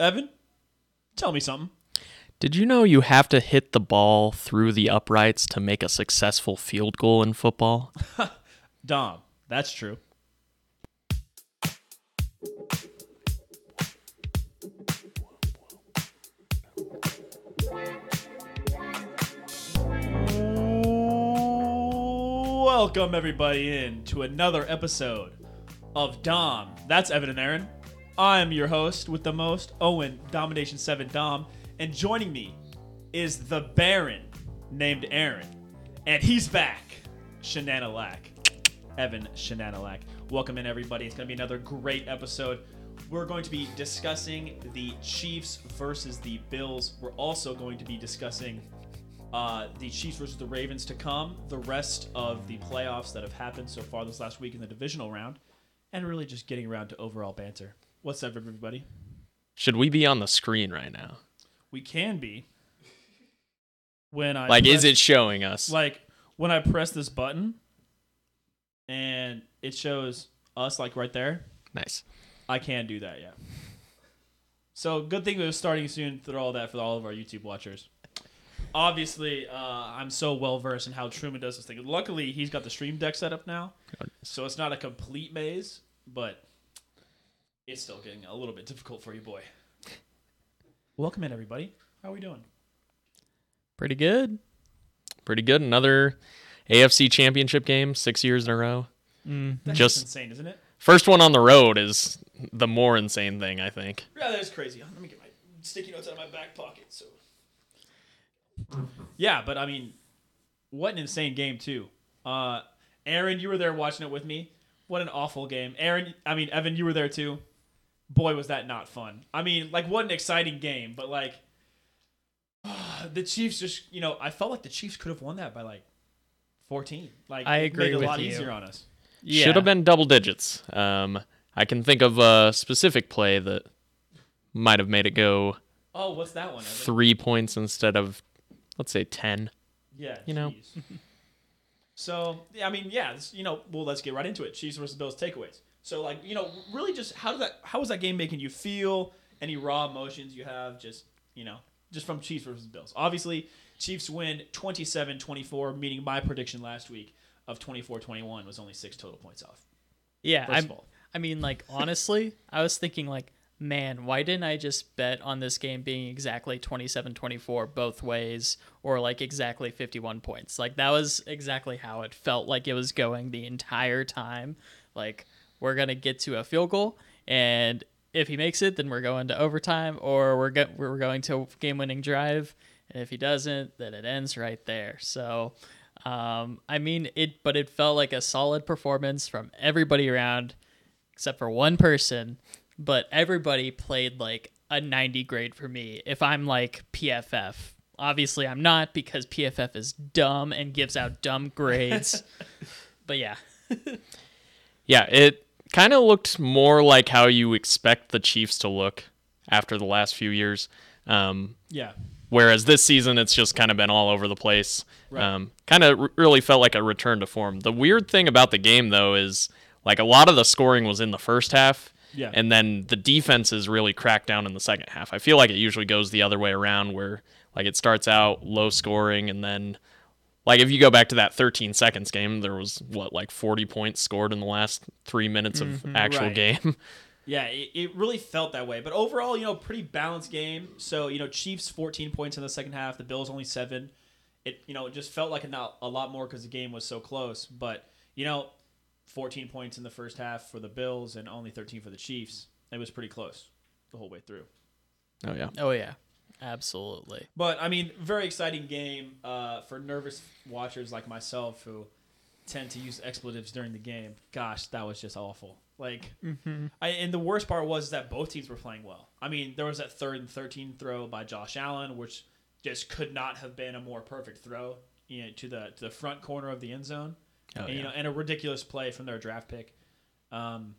Evan, tell me something. Did you know you have to hit the ball through the uprights to make a successful field goal in football? Dahm, that's true. Welcome everybody in to another episode of Dahm. That's Evan and Aaron. I'm your host with the most, Owen Domination 7 Dahm, and joining me is the Baron named Aaron. And he's back. Shananalac. Evan Shananalac. Welcome in everybody. It's gonna be another great episode. We're going to be discussing the Chiefs versus the Bills. We're also going to be discussing uh, the Chiefs versus the Ravens to come, the rest of the playoffs that have happened so far this last week in the divisional round, and really just getting around to overall banter. What's up, everybody? Should we be on the screen right now? We can be. When I Like, is it showing us? like when I press this button and it shows us like right there? Nice. I can't do that yet. So good thing we're starting soon through all that for all of our YouTube watchers. Obviously, uh, I'm so well versed in how Truman does this thing. Luckily, he's got the stream deck set up now, so it's not a complete maze, but it's still getting a little bit difficult for you, boy. Welcome in, everybody. How are we doing? Pretty good. Pretty good. Another AFC championship game, six years in a row. That's Just- insane, isn't it? First one on the road is the more insane thing, I think. Yeah, that is crazy. Let me get my sticky notes out of my back pocket. So, yeah, but I mean, what an insane game too. Uh, Aaron, you were there watching it with me. What an awful game. Aaron, I mean Evan, you were there too. Boy, was that not fun. I mean, like what an exciting game, but like the Chiefs just, you know, I felt like the Chiefs could have won that by like 14. Like I agree made it a with lot you. easier on us. Yeah. Should have been double digits. Um, I can think of a specific play that might have made it go Oh, what's that one? Evan? three points instead of, let's say, 10. Yeah, You know. so yeah, I mean, yeah, this, you know, well, let's get right into it. Chiefs versus Bills takeaways. So like, you know, really, just how did that? How was that game making you feel? Any raw emotions you have? Just you know, just from Chiefs versus Bills. Obviously, Chiefs win 27-24, meaning my prediction last week of 24-21 was only six total points off. Yeah, I'm, I mean, like honestly, I was thinking like, man, why didn't I just bet on this game being exactly 27-24 both ways, or like exactly 51 points? Like that was exactly how it felt like it was going the entire time. Like we're gonna get to a field goal, and if he makes it, then we're going to overtime, or we're go- we're going to game-winning drive. And if he doesn't, then it ends right there. So. Um, I mean it, but it felt like a solid performance from everybody around, except for one person. But everybody played like a 90 grade for me. If I'm like PFF, obviously I'm not because PFF is dumb and gives out dumb grades. but yeah, Yeah, it kind of looked more like how you expect the Chiefs to look after the last few years. Um, yeah, whereas this season, it's just kind of been all over the place. Right. Um, kind of r- really felt like a return to form. The weird thing about the game, though, is like a lot of the scoring was in the first half. Yeah. And then the defenses really cracked down in the second half. I feel like it usually goes the other way around where like it starts out low scoring and then like if you go back to that 13 seconds game, there was what like 40 points scored in the last 3 minutes of mm-hmm, actual Right. game. Yeah, it, it really felt that way. But overall, you know, pretty balanced game. So, you know, Chiefs 14 points in the second half, the Bills only 7. It, you know, it just felt like a, not, a lot more cuz the game was so close, but you know, 14 points in the first half for the Bills and only 13 for the Chiefs. It was pretty close the whole way through. oh yeah. oh yeah, absolutely. But I mean, very exciting game uh, for nervous watchers like myself who tend to use expletives during the game. Gosh, that was just awful. Like, I, and the worst part was that both teams were playing well. I mean, there was that third and thirteen throw by Josh Allen, which just could not have been a more perfect throw, you know, to the to the front corner of the end zone. Oh, and, you yeah. know, and a ridiculous play from their draft pick. Um,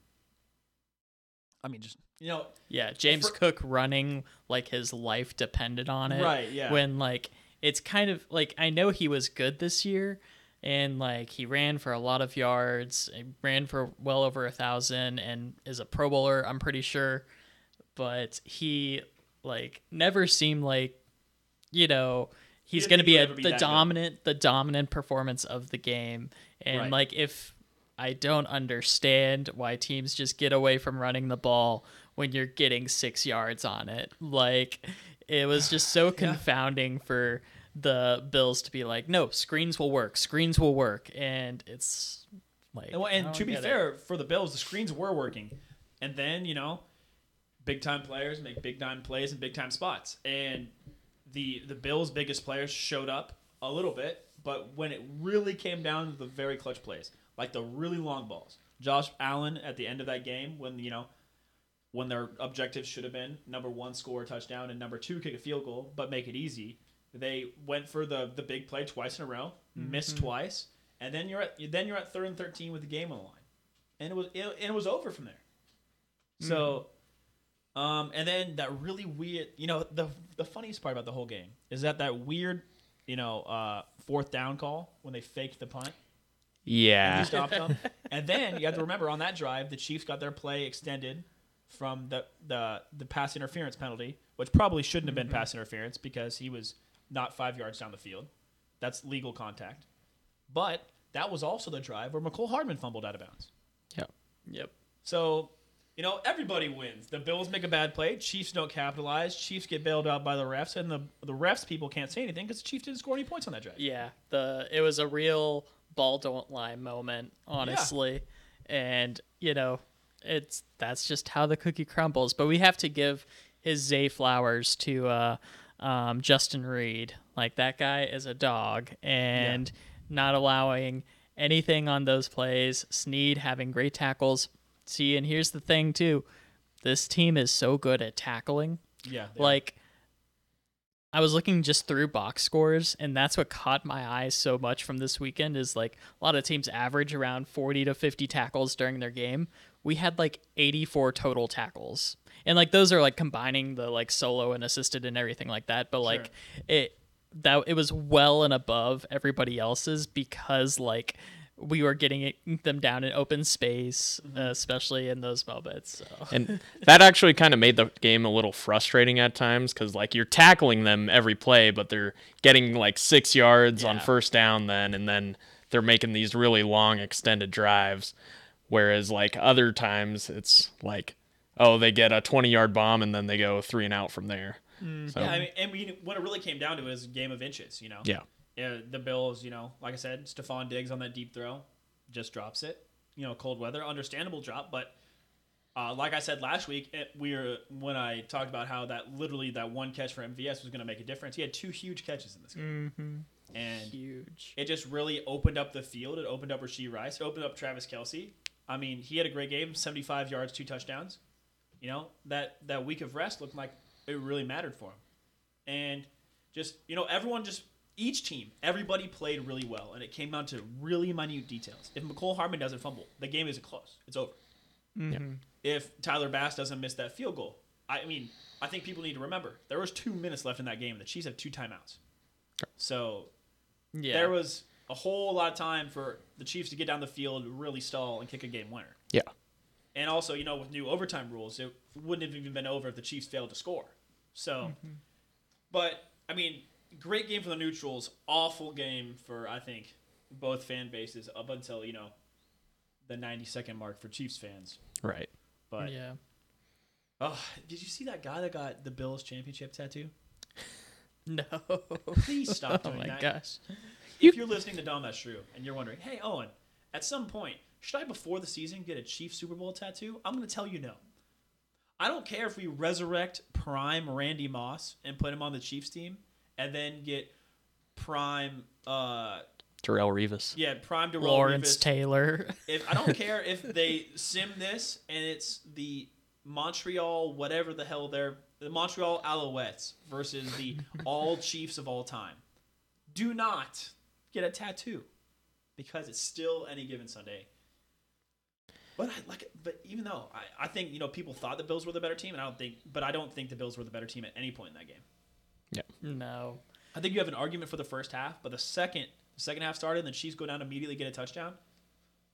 I mean, just you know, Yeah, James For- Cook running like his life depended on it. Right, yeah. When like it's kind of like I know he was good this year and like he ran for a lot of yards, he ran for well over a thousand and is a pro bowler, I'm pretty sure. but he like never seemed like you know he's going to be a, be the that good. dominant the dominant performance of the game and Right. like if I don't understand why teams just get away from running the ball when you're getting 6 yards on it like it was just so confounding for the Bills to be like no screens will work screens will work and it's like And, well, and to be get it. fair, for the Bills, the screens were working, and then you know, big time players make big time plays in big time spots, and the the Bills' biggest players showed up a little bit, but when it really came down to the very clutch plays, like the really long balls, Josh Allen at the end of that game, when you know. When their objectives should have been number one, score a touchdown, and number two, kick a field goal, but make it easy. They went for the the big play twice in a row, missed twice, and then you're at then you're at third and thirteen with the game on the line, and it was it, and it was over from there. So, um, and then that really weird, you know, the the funniest part about the whole game is that that weird, you know, uh, fourth down call when they faked the punt. and Yeah. he stopped them. and then you have to remember on that drive, the Chiefs got their play extended from the the the pass interference penalty, which probably shouldn't have been mm-hmm. pass interference because he was not five yards down the field. That's legal contact. But that was also the drive where Mecole Hardman fumbled out of bounds. Yeah. yep So, you know, everybody wins. The Bills make a bad play, Chiefs don't capitalize, Chiefs get bailed out by the refs, and the the refs people can't say anything because the Chiefs didn't score any points on that drive. Yeah, the it was a real ball don't lie moment, honestly. And, you know, it's that's just how the cookie crumbles. But we have to give his Zay flowers to uh um, Justin Reid. Like that guy is a dog and not allowing anything on those plays. Sneed having great tackles. See, and here's the thing too. This team is so good at tackling. Yeah. Like I was looking just through box scores and that's what caught my eye so much from this weekend is like a lot of teams average around 40 to 50 tackles during their game. We had like 84 total tackles. And like those are like combining the like solo and assisted and everything like that, but like it that it was well and above everybody else's because like we were getting it, them down in open space, uh, especially in those moments. So. And that actually kind of made the game a little frustrating at times because, like, you're tackling them every play, but they're getting like six yards on first down, then, and then they're making these really long extended drives. Whereas, like, other times it's like, oh, they get a 20 yard bomb and then they go three and out from there. So, Yeah, I mean, and we, when it really came down to it, it was a game of inches, you know? yeah. Yeah, the Bills, you know, like I said, Stefon Diggs on that deep throw just drops it. You know, cold weather, understandable drop, but uh, like I said last week, it, we were when I talked about how that literally that one catch for MVS was going to make a difference. He had two huge catches in this game, and Huge. it just really opened up the field. It opened up Rashee Rice. It opened up Travis Kelce. I mean, he had a great game, seventy-five yards, two touchdowns. You know that that week of rest looked like it really mattered for him, and just you know everyone just each team everybody played really well, and it came down to really minute details. If Mecole Hardman doesn't fumble, the game isn't close. It's over. Mm-hmm. If Tyler Bass doesn't miss that field goal, I mean, I think people need to remember there was two minutes left in that game. and The Chiefs had two timeouts, so Yeah. there was a whole lot of time for the Chiefs to get down the field, really stall, and kick a game winner. Yeah. And also, you know, with new overtime rules, it wouldn't have even been over if the Chiefs failed to score. So, mm-hmm. but I mean, great game for the neutrals, awful game for I think both fan bases up until you know the 90 second mark for Chiefs fans. Right. But yeah. oh, did you see that guy that got the Bills championship tattoo? No. Please stop oh doing oh my that. gosh. If you're listening to Dahm That's True and you're wondering, hey, Owen, at some point, should I, before the season, get a Chiefs Super Bowl tattoo? I'm going to tell you no. I don't care if we resurrect prime Randy Moss and put him on the Chiefs team and then get prime, uh, Terrell Revis. yeah, prime Darrelle Lawrence Revis. Taylor. If I don't care if they sim this and it's the Montreal whatever the hell they're the Montreal Alouettes versus the all Chiefs of all time. Do not get a tattoo because it's still any given Sunday. But I like it, but even though I, I think you know people thought the Bills were the better team and I don't think but I don't think the Bills were the better team at any point in that game. Yeah. no. I think you have an argument for the first half, but the second the second half started and the Chiefs go down immediately get a touchdown.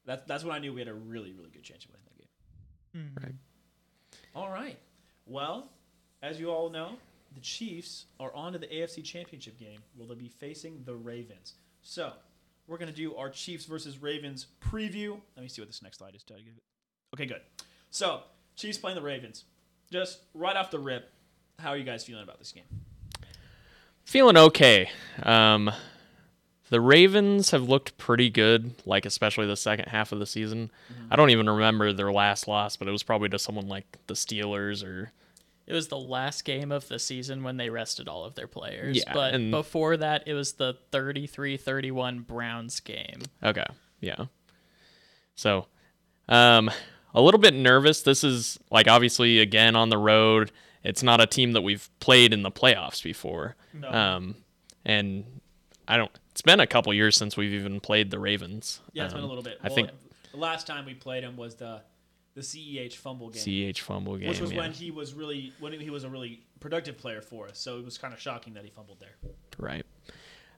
That's that's when I knew we had a really really good chance of winning that game. Mm-hmm. Right. All right. Well, as you all know, the Chiefs are on to the AFC Championship game where they'll be facing the Ravens. So, we're going to do our Chiefs versus Ravens preview. Let me see what this next slide is. Did I get it? Okay, good. So, Chiefs playing the Ravens. Just right off the rip, how are you guys feeling about this game? Feeling okay. Um, the Ravens have looked pretty good, like especially the second half of the season. I don't even remember their last loss, but it was probably to someone like the Steelers or It was the last game of the season when they rested all of their players. Yeah, but and- before that, it was the 33-31 Browns game. Okay. Yeah. So, um, a little bit nervous. This is like obviously again on the road. It's not a team that we've played in the playoffs before. No. Um, and I don't. It's been a couple years since we've even played the Ravens. Yeah, it's been a Um, little bit. I Well, think the last time we played them was the the CEH fumble game. CH fumble game. which was yeah. when he was really when he was a really productive player for us. So it was kind of shocking that he fumbled there. Right.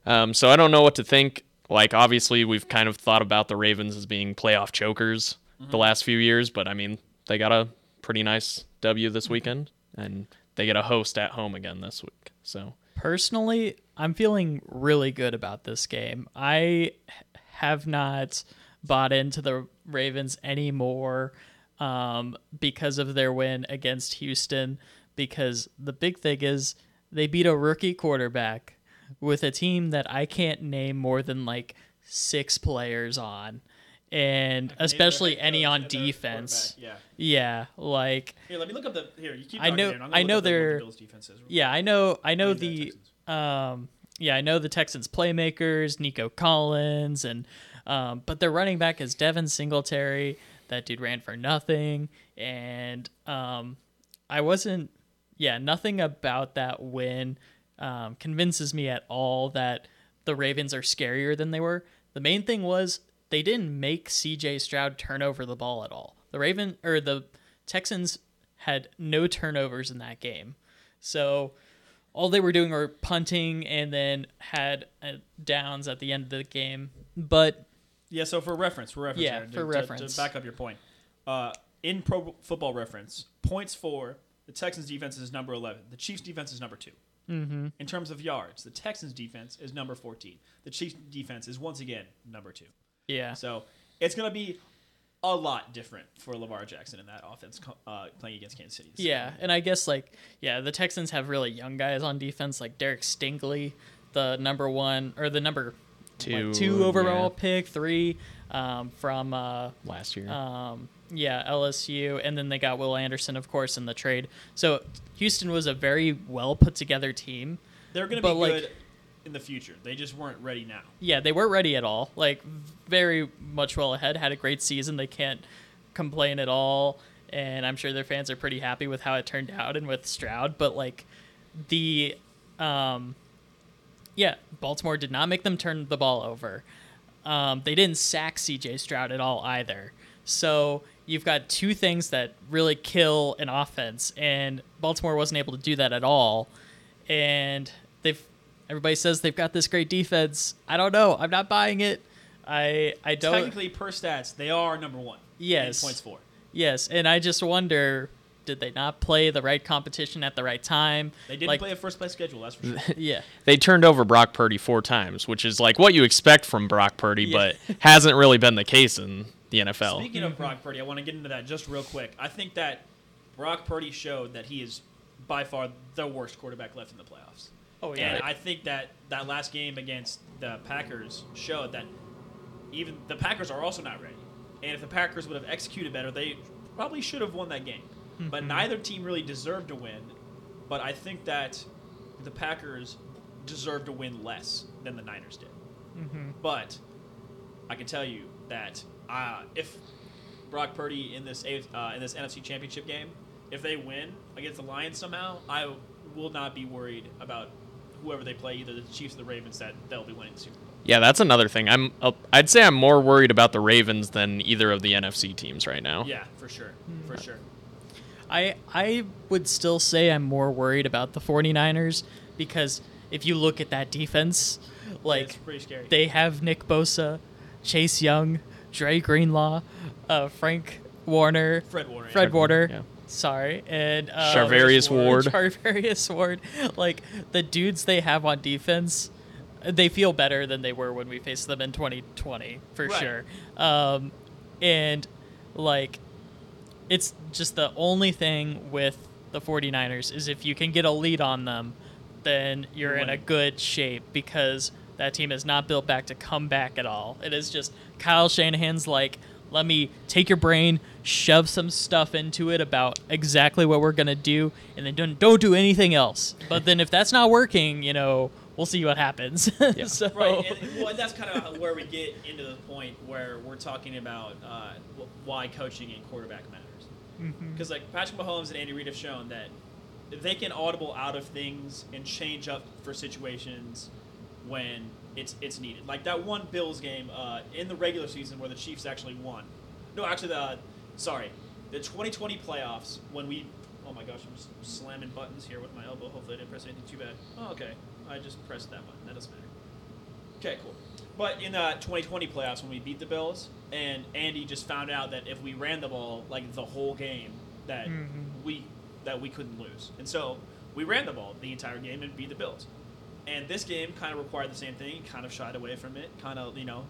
Um, so I don't know what to think. Like, obviously, we've kind of thought about the Ravens as being playoff chokers Mm-hmm. the last few years, but I mean, they got a pretty nice W Mm-hmm. this weekend, and they get a host at home again this week. So, Personally, I'm feeling really good about this game. I have not bought into the Ravens anymore um, because of their win against Houston. Because the big thing is they beat a rookie quarterback with a team that I can't name more than like six players on, and especially any on coach and their defense. quarterback. Yeah, like Here, let me look up the here. You keep. I know- I know look up the- they're- Bills defense is. Yeah, I know. I know the the. Um, yeah, I know the Texans playmakers, Nico Collins, and um, but their running back is Devin Singletary. That dude ran for nothing, and um, I wasn't. Yeah, nothing about that win um, convinces me at all that the Ravens are scarier than they were. The main thing was they didn't make C.J. Stroud turn over the ball at all. The Raven or the Texans had no turnovers in that game. So all they were doing were punting and then had uh, downs at the end of the game. But Yeah. So for reference, for reference, Yeah, for to, reference. to back up your point, uh, in Pro Football Reference, points for the Texans defense is number eleven. The Chiefs defense is number 2 Mm-hmm. In terms of yards, the Texans defense is number fourteen. The Chiefs defense is once again number two. yeah, So it's going to be a lot different for Lamar Jackson in that offense uh, playing against Kansas City. yeah, and I guess like yeah, the Texans have really young guys on defense like Derek Stingley, the number one or the number Two, like, two overall yeah. pick, three um, from uh, last year. um, yeah, LSU, and then they got Will Anderson, of course, in the trade. So Houston was a very well put together team. They're going to but, be like- good in the future. They just weren't ready now. Yeah, they weren't ready at all. Like very much well ahead. Had a great season. They can't complain at all, and I'm sure their fans are pretty happy with how it turned out and with Stroud. But like the, um, yeah, Baltimore did not make them turn the ball over. Um, they didn't sack C.J. Stroud at all either. So you've got two things that really kill an offense, and Baltimore wasn't able to do that at all. And they've everybody says they've got this great defense. I don't know. I'm not buying it. I I don't. Technically, per stats, they are number one. Yes. Points for. Yes, and I just wonder, did they not play the right competition at the right time? They didn't Like, play a first place schedule, that's for sure. Yeah. they turned over Brock Purdy four times, which is like what you expect from Brock Purdy, Yeah. but hasn't really been the case in the NFL. Speaking of Brock Purdy, I want to get into that just real quick. I think that Brock Purdy showed that he is by far the worst quarterback left in the playoffs. Oh yeah. And I think that that last game against the Packers showed that even the Packers are also not ready. And if the Packers would have executed better, they probably should have won that game. But neither team really deserved to win. But I think that the Packers deserved to win less than the Niners did. But I can tell you that uh, if Brock Purdy in this uh, in this NFC Championship game, if they win against the Lions somehow, I will not be worried about whoever they play, either the Chiefs or the Ravens, that they'll be winning the Super Bowl. Yeah, that's another thing. I'm uh, I'd say I'm more worried about the Ravens than either of the NFC teams right now. Yeah, for sure, for sure. I I would still say I'm more worried about the 49ers because if you look at that defense, like it's pretty scary. they have Nick Bosa, Chase Young, Dre Greenlaw, uh, Frank Warner, Fred Warner. Fred yeah. Warner. Yeah. Sorry, and uh, Charvarius Ward. Charvarius Ward. Like the dudes they have on defense, they feel better than they were when we faced them in 2020 for Right. sure. Um, and like, it's just the only thing with the 49ers is if you can get a lead on them, then you're You're in a good shape because that team is not built back to come back at all. It is just Kyle Shanahan's like, let me take your brain, shove some stuff into it about exactly what we're gonna do, and then don't don't do anything else. But then if that's not working, you know, we'll see what happens. so, Right, and, well, and that's kind of where we get into the point where we're talking about uh, why coaching and quarterback matters. Mm-hmm. Because like Patrick Mahomes and Andy Reid have shown that they can audible out of things and change up for situations when it's it's needed. Like that one Bills game uh, in the regular season where the Chiefs actually won. No, actually the sorry, the 2020 playoffs when we. Oh my gosh, I'm just slamming buttons here with my elbow. Hopefully, I didn't press anything too bad. Oh, okay, I just pressed that button. That doesn't matter. Okay, cool. But in uh, the 2020 playoffs, when we beat the Bills, and Andy just found out that if we ran the ball like the whole game, that mm-hmm. we that we couldn't lose, and so we ran the ball the entire game and beat the Bills. And this game kind of required the same thing. Kind of shied away from it. Kind of you know,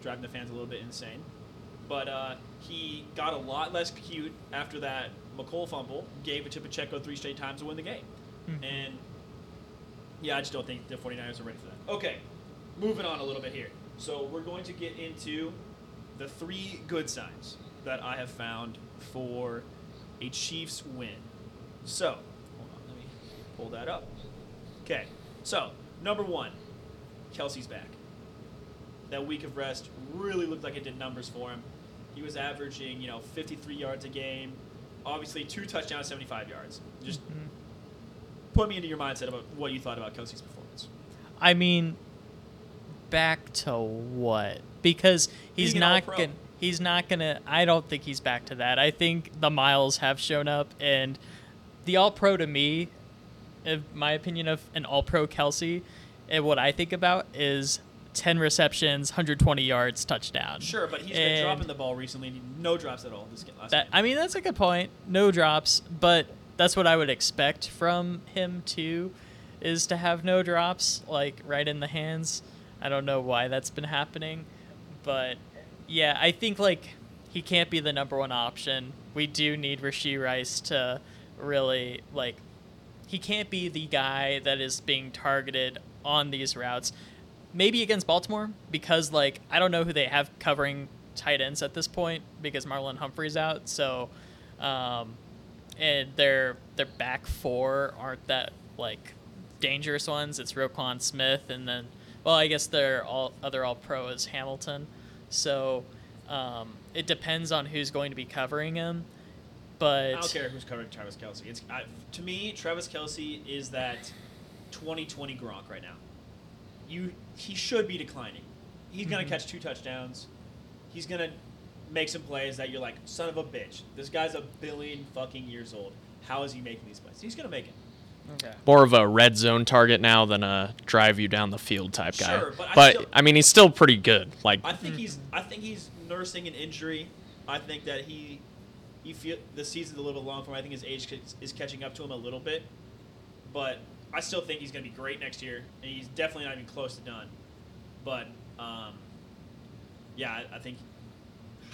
driving the fans a little bit insane. But uh, he got a lot less cute after that Mecole fumble. Gave it to Pacheco three straight times to win the game. Mm-hmm. And yeah, I just don't think the 49ers are ready for that. Okay, moving on a little bit here. So we're going to get into the three good signs that I have found for a Chiefs win. So, hold on, let me pull that up. Okay, so number one, Kelce's back. That week of rest really looked like it did numbers for him. He was averaging, you know, 53 yards a game. Obviously, two touchdowns, 75 yards. Just mm-hmm. put me into your mindset about what you thought about Kelce's performance. I mean, back to what? Because he's not gonna. He's not gonna. I don't think he's back to that. I think the miles have shown up, and the All Pro to me, in my opinion of an All Pro Kelce, and what I think about is ten receptions, 120 yards, touchdown. Sure, but he's been dropping the ball recently. No drops at all this game, last That game. I mean, that's a good point. No drops, but that's what I would expect from him too, is to have no drops, like right in the hands. I don't know why that's been happening, but yeah, I think like he can't be the number one option. We do need Rashee Rice to really like. He can't be the guy that is being targeted on these routes. Maybe against Baltimore because like I don't know who they have covering tight ends at this point because Marlon Humphrey's out. So, um, and their their back four aren't that like dangerous ones. It's Roquan Smith and then well I guess their all other all pro is Hamilton. So um, it depends on who's going to be covering him. But I don't care who's covering Travis Kelce. It's I, to me, Travis Kelce is that 2020 Gronk right now. You he should be declining. He's gonna catch two touchdowns. He's gonna make some plays that you're like, son of a bitch. This guy's a billion fucking years old. How is he making these plays? He's gonna make it. Okay. More of a red zone target now than a drive you down the field type guy. Sure, but I but still- I mean, he's still pretty good. Like I think he's I think he's nursing an injury. I think that he he feel the season's a little bit long for him. I think his age is- is catching up to him a little bit, but I still think he's going to be great next year, and he's definitely not even close to done. But um, yeah, I, I think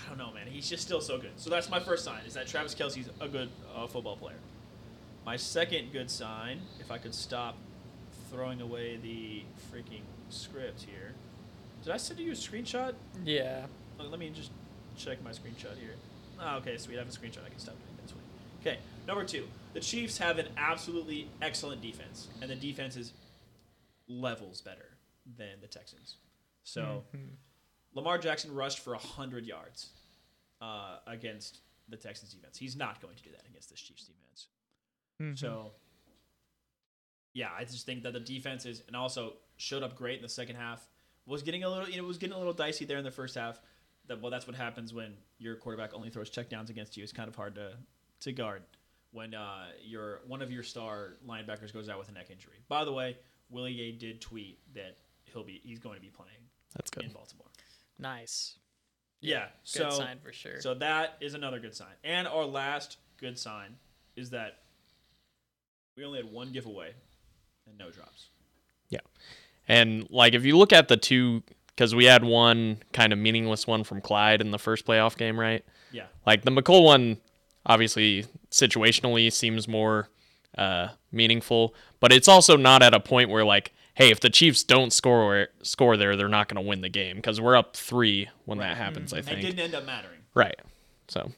I don't know, man. He's just still so good. So that's my first sign is that Travis Kelce's a good uh, football player. My second good sign, if I could stop throwing away the freaking script here. Did I send you a screenshot? Yeah. Let me just check my screenshot here. Ah, okay, sweet. I have a screenshot. I can stop doing that. Sweet. Okay, number two. The Chiefs have an absolutely excellent defense, and the defense is levels better than the Texans. So, Lamar Jackson rushed for 100 yards uh, against the Texans defense. He's not going to do that against this Chiefs defense. So, yeah, I just think that the defense is, and also showed up great in the second half. Was getting a little, you know, was getting a little dicey there in the first half. That well, that's what happens when your quarterback only throws checkdowns against you. It's kind of hard to to guard when uh, your one of your star linebackers goes out with a neck injury. By the way, Willie Gay did tweet that he'll be he's going to be playing that's good. in Baltimore. Nice. Yeah, Good so sign for sure. so that is another good sign. And our last good sign is that we only had one giveaway and no drops. Yeah. And like if you look at the two, because we had one kind of meaningless one from Clyde in the first playoff game, right? Yeah. Like the Mecole one, obviously situationally seems more uh, meaningful, but it's also not at a point where like, hey, if the Chiefs don't score score there, they're not going to win the game because we're up three when that happens. I think It didn't end up mattering. Right. So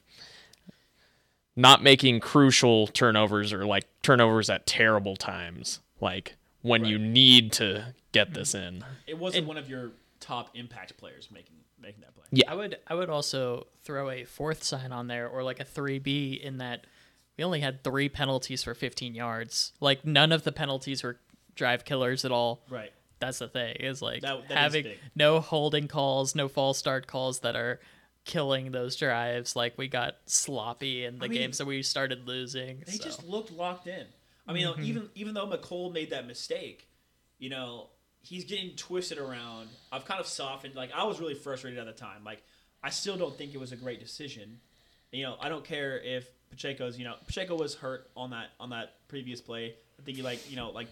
not making crucial turnovers or like turnovers at terrible times, like when you need to get this in. It wasn't one of your top impact players making making that play. Yeah. I would I would also throw a fourth sign on there or like a 3B in that we only had 3 penalties for 15 yards. Like none of the penalties were drive killers at all. Right. That's the thing. Is like That- that is having big. no holding calls, no false start calls that are killing those drives. Like we got sloppy in the I mean, games that we started losing. They so. just looked locked in. I mean, mm-hmm. even even though Mecole made that mistake, you know, he's getting twisted around. I've kind of softened. Like I was really frustrated at the time. Like I still don't think it was a great decision. You know, I don't care if Pacheco's. You know, Pacheco was hurt on that on that previous play. I think he like you know like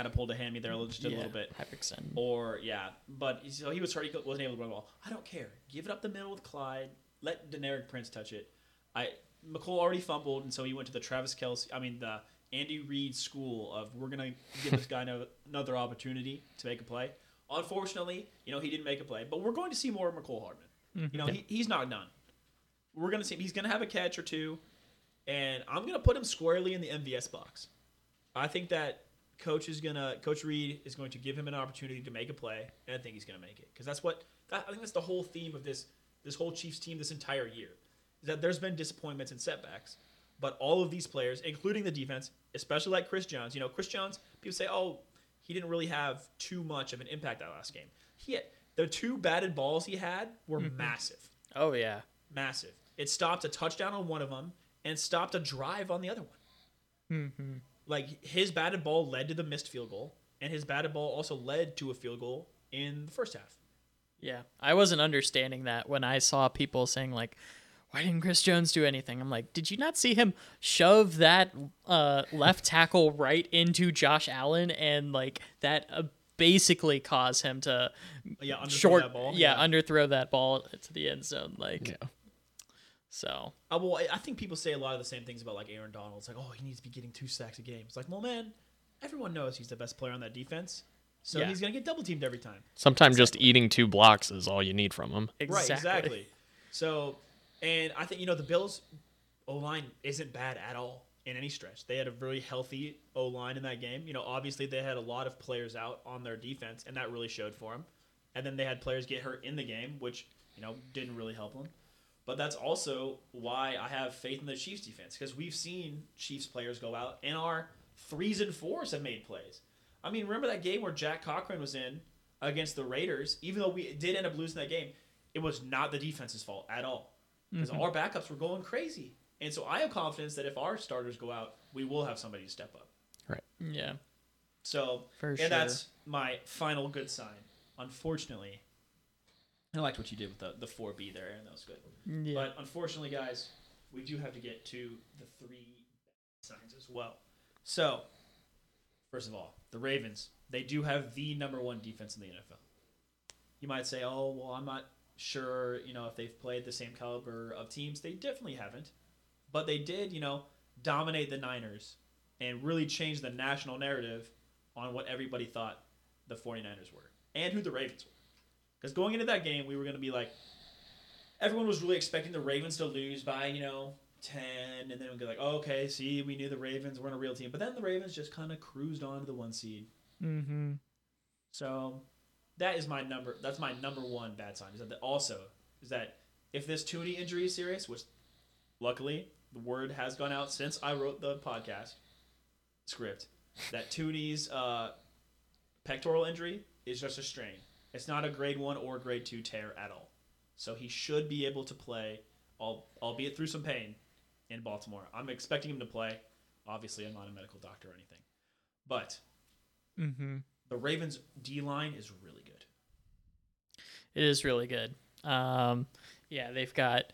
kind of pulled a hammy there a little- a little bit. hyperextend. Or yeah, but so he was hurt. He wasn't able to run the ball. I don't care. Give it up the middle with Clyde. Let Deneric Prince touch it. I Mecole already fumbled, and so he went to the Travis Kelce. I mean the Andy Reid school of we're gonna give this guy no- another opportunity to make a play. Unfortunately, you know he didn't make a play, but we're going to see more of Mecole Hardman. Mm-hmm. You know he, he's not done. We're gonna see he's gonna have a catch or two, and I'm gonna put him squarely in the MVS box. I think that coach is gonna coach Reid is going to give him an opportunity to make a play, and I think he's gonna make it because that's what that, I think that's the whole theme of this this whole Chiefs team this entire year is that there's been disappointments and setbacks, but all of these players, including the defense, especially like Chris Jones, you know Chris Jones, people say, oh, he didn't really have too much of an impact that last game. He had, the two batted balls he had were mm-hmm. massive, Oh yeah. massive. It stopped a touchdown on one of them and stopped a drive on the other one mm-hmm. Like his batted ball led to the missed field goal, and his batted ball also led to a field goal in the first half. Yeah, I wasn't understanding that when I saw people saying like, "Why didn't Chris Jones do anything?" I'm like, "Did you not see him shove that uh, left tackle right into Josh Allen and like that uh, basically caused him to Yeah, underthrow short, that ball. yeah, underthrow that ball to the end zone, like Yeah. So." Uh, well, I- I think people say a lot of the same things about like Aaron Donald. It's like, oh, he needs to be getting two sacks a game. It's like, well, man, everyone knows he's the best player on that defense, so Yeah. he's gonna get double teamed every time. Sometimes just eating two blocks is all you need from him. Exactly. Right, exactly. So, and I think you know the Bills' O line isn't bad at all in any stretch. They had a really healthy O line in that game. You know, obviously they had a lot of players out on their defense, and that really showed for them. And then they had players get hurt in the game, which you know didn't really help them. But that's also why I have faith in the Chiefs defense because we've seen Chiefs players go out and our threes and fours have made plays. I mean, remember that game where Jack Cochrane was in against the Raiders? Even though we did end up losing that game, it was not the defense's fault at all because mm-hmm. our backups were going crazy. And so I have confidence that if our starters go out, we will have somebody to step up. Right. Yeah. So, For and sure. that's my final good sign. Unfortunately, I liked what you did with the, the 4B there, and that was good. Yeah. But unfortunately, guys, we do have to get to the three signs as well. So, first of all, the Ravens, they do have the number one defense in the NFL. You might say, oh, well, I'm not sure, you know, if they've played the same caliber of teams. They definitely haven't. But they did, you know, dominate the Niners and really change the national narrative on what everybody thought the 49ers were and who the Ravens were. Because going into that game, we were going to be like, everyone was really expecting the Ravens to lose by, you know, 10, and then we'd be like, oh, okay, see, we knew the Ravens weren't a real team. But then the Ravens just kind of cruised on to the one seed. mm-hmm. So that is my number. That's my number one bad sign. Is that the, also is that if this Thuney injury is serious, which luckily the word has gone out since I wrote the podcast script, that Thuney's uh, pectoral injury is just a strain. It's not a grade one or grade two tear at all. So he should be able to play, albeit through some pain, in Baltimore. I'm expecting him to play. Obviously, I'm not a medical doctor or anything, but Mm-hmm. the Ravens D line is really good. It is really good. Um, yeah, they've got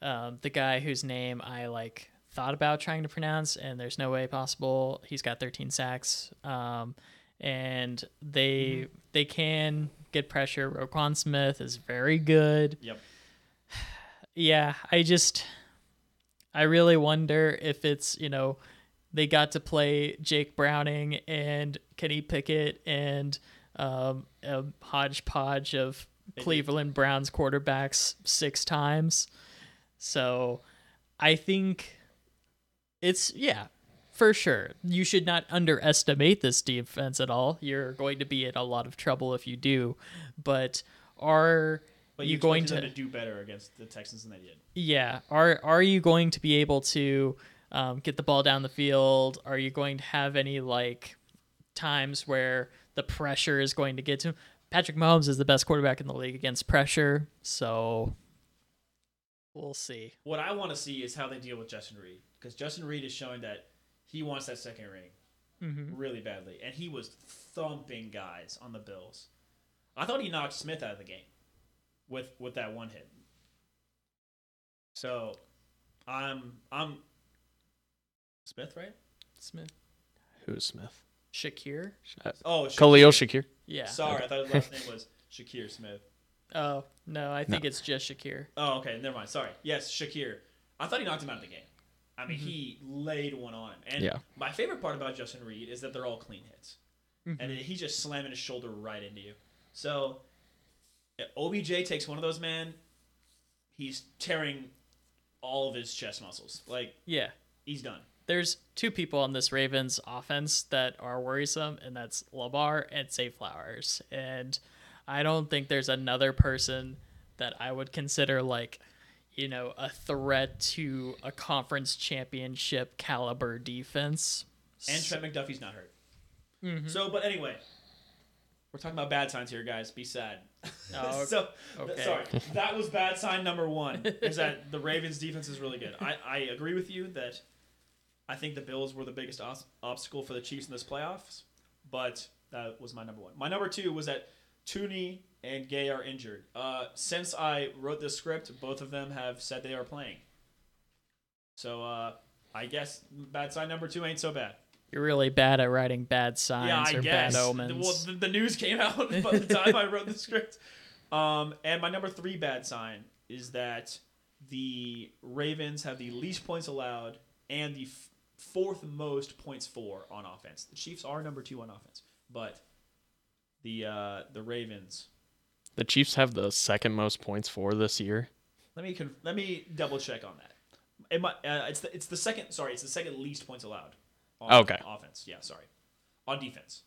um, the guy whose name I like thought about trying to pronounce, and there's no way possible. He's got 13 sacks, um, and they they can get pressure. Roquan Smith is very good. Yep. Yeah, I just I really wonder if it's you know they got to play Jake Browning and Kenny Pickett and um, a hodgepodge of Cleveland Browns quarterbacks six times. So I think it's, yeah, for sure. You should not underestimate this defense at all. You're going to be in a lot of trouble if you do. But are But you you going to, to do better against the Texans than they did. yeah, are are you going to be able to um, get the ball down the field? Are you going to have any like times where the pressure is going to get to him? Patrick Mahomes is the best quarterback in the league against pressure, so we'll see. What I want to see is how they deal with Justin Reid because Justin Reid is showing that he wants that second ring Mm-hmm. really badly, and he was thumping guys on the Bills. I thought he knocked Smith out of the game with with that one hit. So, I'm I'm Smith, right? Smith, Who's Smith? Shakir, Oh, Khalil Shakir. Shakir. yeah. Sorry, I thought his last name was Shakir Smith. Oh no, I think it's just Shakir. Oh, okay, never mind. Sorry. Yes, Shakir. I thought he knocked him out of the game. I mean, he laid one on him. And Yeah. my favorite part about Justin Reid is that they're all clean hits. Mm-hmm. And he's just slamming his shoulder right into you. So, OBJ takes one of those, man. He's tearing all of his chest muscles. Like, Yeah. he's done. There's two people on this Ravens offense that are worrisome, and that's Lamar and Zay Flowers. And I don't think there's another person that I would consider like, you know, a threat to a conference championship caliber defense. And Trent McDuffie's not hurt. Mm-hmm. So, but anyway, we're talking about bad signs here, guys. Be sad. Oh, so, th- okay. sorry, that was bad sign number one. Is that the Ravens' defense is really good. I, I agree with you that I think the Bills were the biggest os- obstacle for the Chiefs in this playoffs, but that was my number one. My number two was that Thuney and Gay are injured. Uh, since I wrote this script, both of them have said they are playing. So uh, I guess bad sign number two ain't so bad. You're really bad at writing bad signs Yeah, I or guess. bad The- omens. Well, the, the news came out by the time I wrote the script. Um, and my number three bad sign is that the Ravens have the least points allowed and the f- fourth most points for on offense. The Chiefs are number two on offense, but the uh, the Ravens. The Chiefs have the second most points for this year. Let me conf- let me double check on that. It might, uh, it's the it's the second. Sorry, it's the second least points allowed. On Okay. Offense, yeah. Sorry, on defense.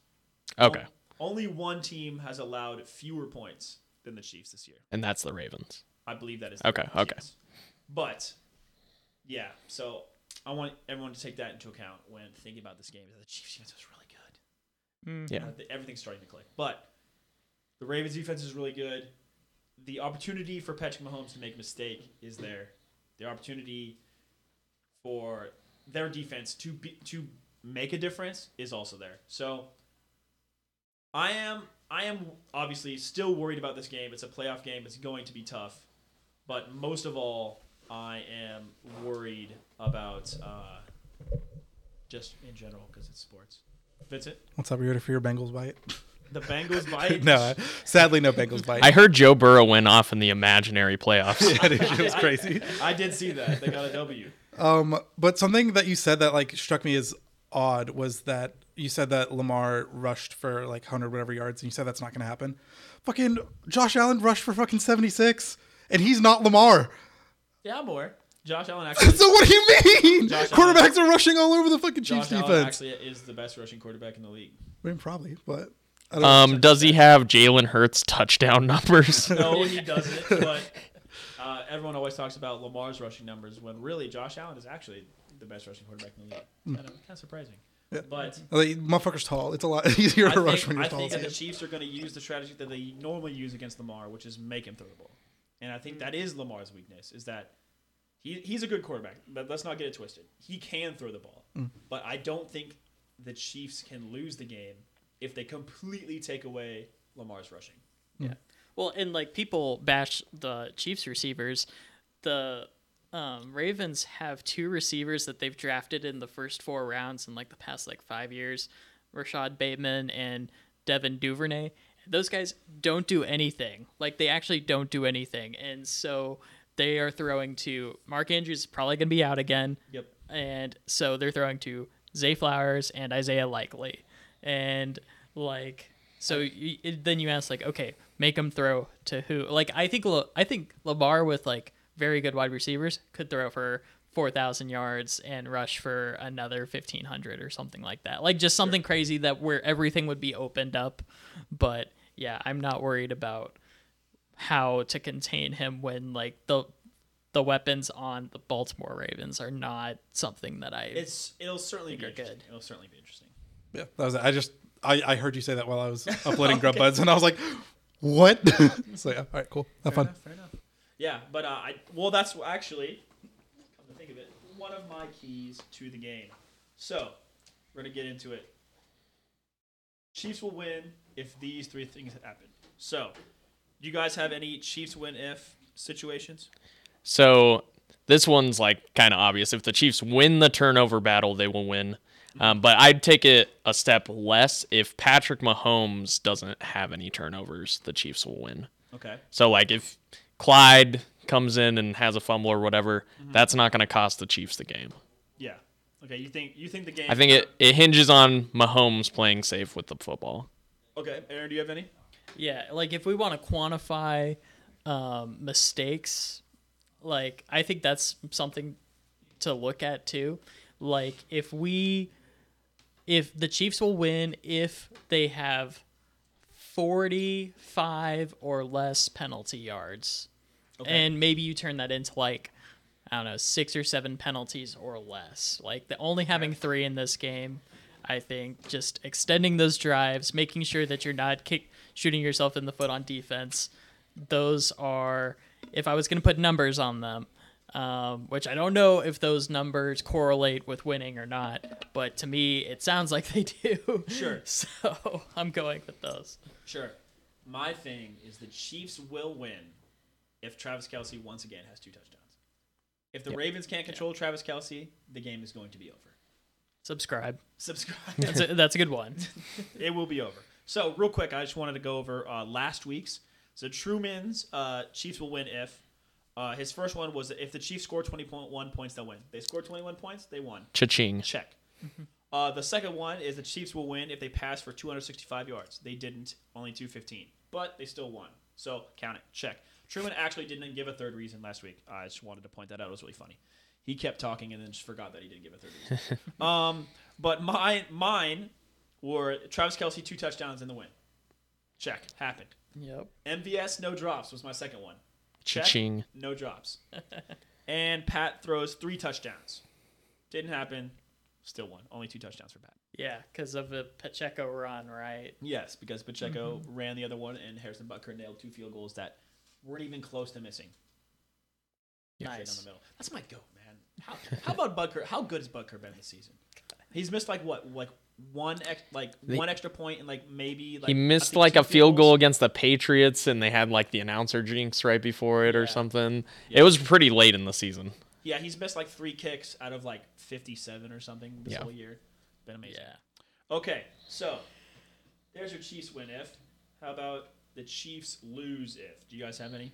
Okay. On- Only one team has allowed fewer points than the Chiefs this year. And that's the Ravens. I believe that is Okay, Chiefs. okay. But yeah, so I want everyone to take that into account when thinking about this game. The Chiefs defense was really good. Mhm. Yeah. Uh, the- Everything's starting to click. But the Ravens defense is really good. The opportunity for Patrick Mahomes to make a mistake is there. The opportunity for their defense to be, to make a difference is also there. So I am I am obviously still worried about this game. It's a playoff game. It's going to be tough. But most of all, I am worried about uh, just in general because it's sports. Vincent, What's up? Are you ready for your Bengals bite? the Bengals bite. no, sadly, no Bengals bite. I heard Joe Burrow went off in the imaginary playoffs. yeah, dude, it was crazy. I did see that. They got a W. Um, but something that you said that like struck me as odd was that you said that Lamar rushed for like 100 whatever yards, and you said that's not going to happen. Fucking Josh Allen rushed for fucking 76, and he's not Lamar. Yeah, more. Josh Allen actually. So what do you mean? Josh Quarterbacks are rushing all over the fucking Chiefs Josh Allen defense. actually is the best rushing quarterback in the league. I mean, probably, but I don't Um, does he have Jalen Hurts touchdown numbers? No, he doesn't. But uh, everyone always talks about Lamar's rushing numbers when really Josh Allen is actually the best rushing quarterback in the league. Kind of, kind of surprising. Yeah. But like, motherfucker's tall. It's a lot easier I to rush when I you're tall. I think that the Chiefs are going to use the strategy that they normally use against Lamar, which is make him throw the ball. And I think that is Lamar's weakness, is that he, he's a good quarterback, but let's not get it twisted. He can throw the ball. But I don't think the Chiefs can lose the game if they completely take away Lamar's rushing. Yeah. Well, and like people bash the Chiefs receivers, the um, Ravens have two receivers that they've drafted in the first four rounds in like the past like five years, Rashod Bateman and Devin Duvernay. Those guys don't do anything. Like they actually don't do anything, and so they are throwing to Mark Andrews is probably going to be out again. Yep. And so they're throwing to Zay Flowers and Isaiah Likely, and like so you, it, then you ask like okay make them throw to who like I think I think Lamar with like very good wide receivers could throw for 4,000 yards and rush for another 1,500 or something like that. Like just something crazy that where everything would be opened up. But yeah, I'm not worried about how to contain him when like the the weapons on the Baltimore Ravens are not something that I It's it'll certainly be interesting. good. It'll certainly be interesting. Yeah, that was it. I just I, I heard you say that while I was uploading Grub Buds, and I was like, what? so yeah, all right, cool, have Fair fun. enough. Fair enough. Yeah, but uh, I well, that's actually come to think of it, one of my keys to the game. So we're gonna get into it. Chiefs will win if these three things happen. So, do you guys have any Chiefs win if situations? So this one's like kind of obvious. If the Chiefs win the turnover battle, they will win. Um, but I'd take it a step less. If Patrick Mahomes doesn't have any turnovers, the Chiefs will win. Okay. So like if Clyde comes in and has a fumble or whatever, that's not going to cost the Chiefs the game. Yeah. Okay. You think you think the game? I think it, it hinges on Mahomes playing safe with the football. Okay, Aaron, do you have any? Yeah, like if we want to quantify um, mistakes, like I think that's something to look at too. Like if we, if the Chiefs will win if they have forty-five or less penalty yards, and maybe you turn that into like I don't know six or seven penalties or less. Like the only having three in this game. I think just extending those drives, making sure that you're not kick shooting yourself in the foot on defense. Those are, if I was going to put numbers on them, um, which I don't know if those numbers correlate with winning or not, but to me it sounds like they do. Sure. So I'm going with those. Sure. My thing is the Chiefs will win if Travis Kelce once again has two touchdowns. If the Ravens can't control Travis Kelce, the game is going to be over. Subscribe. Subscribe. That's a, that's a good one. it will be over. So, real quick, I just wanted to go over uh, last week's. So, Truman's uh, Chiefs will win if. Uh, his first one was if the Chiefs score 21 points, they'll win. They scored 21 points, they won. Cha-ching. Check. Uh, the second one is the Chiefs will win if they pass for 265 yards. They didn't, only 215, but they still won. So count it. Check. Truman actually didn't give a third reason last week. I just wanted to point that out. It was really funny. He kept talking and then just forgot that he didn't give a third reason. um, but mine, mine were Travis Kelce two touchdowns in the win. Check. Happened. Yep. MVS no drops was my second one. Check. Cha-ching. No drops. and Pat throws three touchdowns. Didn't happen. Still won. Only two touchdowns for Pat. Yeah, because of the Pacheco run, right? Yes, because Pacheco mm-hmm. ran the other one and Harrison Butker nailed two field goals that weren't even close to missing. Straight Nice. the middle. That's my goat, man. How, how about Butker? How good has Butker been this season? He's missed like what, like one ex, like They- one extra point and like maybe like he missed think like a field goal against the Patriots, and they had like the announcer jinx right before it Yeah. or something. Yeah. It was pretty late in the season. Yeah, he's missed like three kicks out of like fifty-seven or something this Yeah. whole year. Been amazing. Yeah. Okay, so there's your Chiefs win if. How about the Chiefs lose if? Do you guys have any?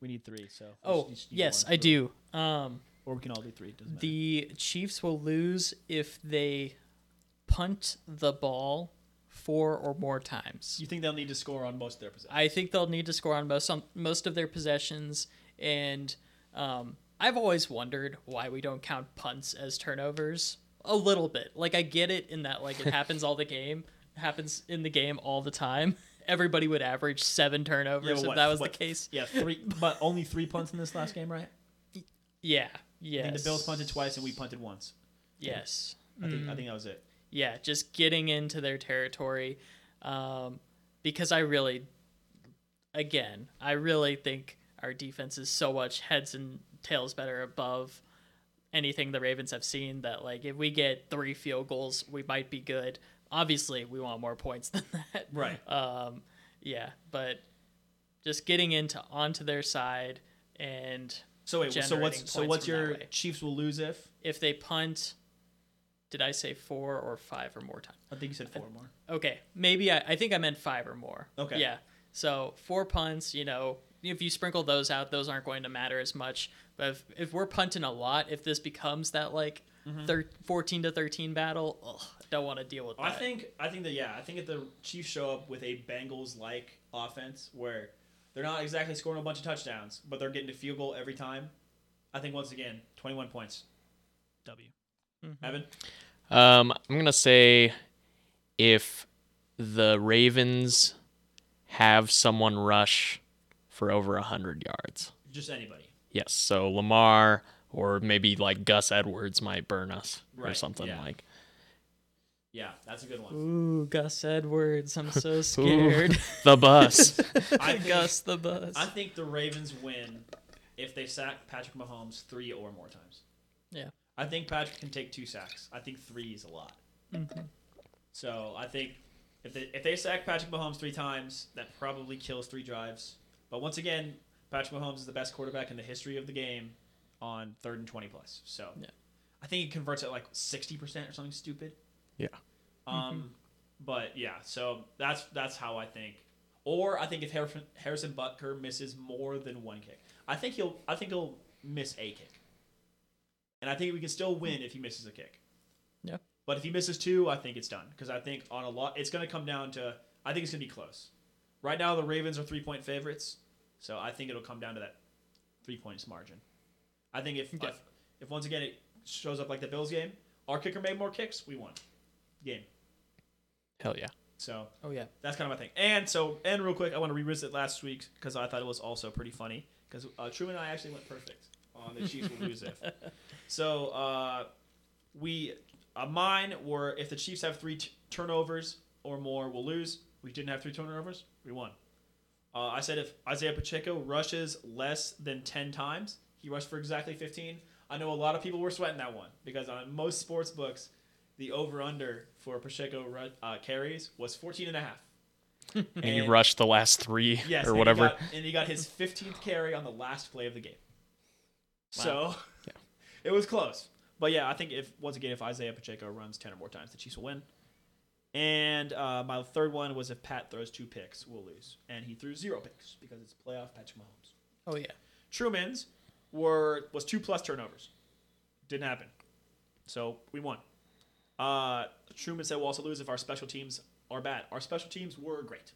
We need three, so. Oh, just- just need yes, one I do. Um, Or we can all do three. Doesn't matter. the Chiefs will lose if they punt the ball four or more times. you think they'll need to score on most of their possessions? I think they'll need to score on most some, most of their possessions, and um, I've always wondered why we don't count punts as turnovers. A little bit, like I get it in that like it happens all the game, happens in the game all the time. Everybody would average seven turnovers but if what- that was what- the case. Yeah, three, but only three punts in this last game, right? Yeah, I yes. think the Bills punted twice and we punted once. Yes. I think I think that was it. yeah, just getting into their territory. Um, because I really, again, I really think our defense is so much heads and tails better above anything the Ravens have seen that, like, if we get three field goals, we might be good. Obviously, we want more points than that. Right. Um, yeah, but just getting into onto their side and So wait, so what's so what's your. Chiefs will lose if? If they punt, did I say four or five or more times? I think you said four more. Okay, maybe I, I think I meant five or more. Okay. Yeah. So four punts, you know, if you sprinkle those out, those aren't going to matter as much. But if, if we're punting a lot, if this becomes that like mm-hmm. thir- 14 to 13 battle, ugh, don't want to deal with that. I think I think that yeah, I think if the Chiefs show up with a Bengals like offense where they're not exactly scoring a bunch of touchdowns, but they're getting to field goal every time. I think once again, twenty one points. W. Evan? Um, I'm gonna say if the Ravens have someone rush for over hundred yards. Just anybody. Yes, so Lamar or maybe like Gus Edwards might burn us or something yeah. like. Yeah, that's a good one. Ooh, Gus Edwards. I'm so scared. The bus. I think, Gus the bus. I think the Ravens win if they sack Patrick Mahomes three or more times. Yeah. I think Patrick can take two sacks. I think three is a lot. Mm-hmm. So I think if they if they sack Patrick Mahomes three times, that probably kills three drives. But once again, Patrick Mahomes is the best quarterback in the history of the game on third and twenty plus. So Yeah. I think he converts at like sixty percent or something stupid. yeah. Um, but yeah, so that's that's how I think. Or I think if Harrison, Harrison Butker misses more than one kick, I think he'll I think he'll miss a kick, and I think we can still win if he misses a kick. Yeah. But if he misses two, I think it's done because I think on a lot it's going to come down to I think it's going to be close. Right now the Ravens are three point favorites, so I think it'll come down to that three points margin. I think if Okay. if, if once again it shows up like the Bills game, our kicker made more kicks, we won game. Hell yeah. So oh yeah. that's kind of my thing. And so, and real quick, I want to revisit last week because I thought it was also pretty funny because uh, Truman and I actually went perfect on the Chiefs will lose if. So uh, we, uh, mine were if the Chiefs have three t- turnovers or more, we'll lose. We didn't have three turnovers, we won. Uh, I said if Isaiah Pacheco rushes less than ten times, he rushed for exactly fifteen. I know a lot of people were sweating that one because on most sports books, the over under for Pacheco uh, carries was 14 and a half. And, he rushed the last three Yes, or and whatever. He got, and he got his 15th carry on the last play of the game. So Yeah. it was close. But yeah, I think if once again if Isaiah Pacheco runs 10 or more times, the Chiefs will win. And uh, my third one was if Pat throws two picks, we'll lose. And he threw zero picks because it's playoff Patrick Mahomes. Oh yeah. Truman's were was two plus turnovers. Didn't happen. So we won. Uh, Truman said we'll also lose if our special teams are bad. Our special teams were great.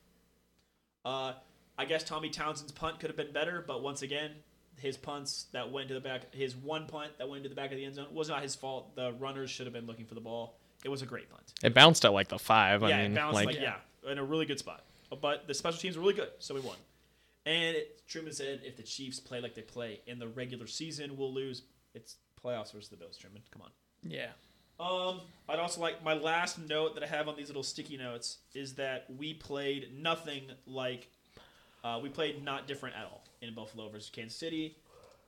Uh, I guess Tommy Townsend's punt could have been better, but once again, his punts that went to the back, his one punt that went to the back of the end zone was not his fault. The runners should have been looking for the ball. It was a great punt. It bounced at like the five. yeah, I mean, it bounced like, like, yeah, in a really good spot. But the special teams were really good, so we won. And it, Truman said if the Chiefs play like they play in the regular season, we'll lose. It's playoffs versus the Bills. Truman, come on. Yeah. Um, I'd also like my last note that I have on these little sticky notes is that we played nothing like, uh, we played not different at all in Buffalo versus Kansas City.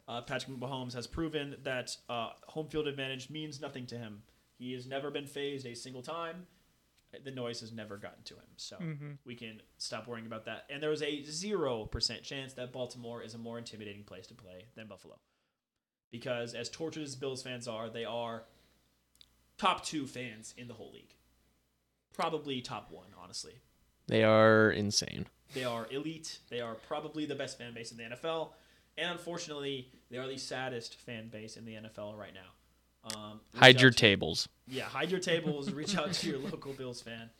Uh, Patrick Mahomes has proven that uh, home field advantage means nothing to him. He has never been phased a single time. The noise has never gotten to him, so we can stop worrying about that. And there was a zero percent chance that Baltimore is a more intimidating place to play than Buffalo, because as tortured as Bills fans are, they are top two fans in the whole league. Probably top one, honestly. they are insane. They are elite. They are probably the best fan base in the NFL. And unfortunately, they are the saddest fan base in the NFL right now. Um, Hide your to- tables. Yeah, hide your tables. reach out to your local Bills fan.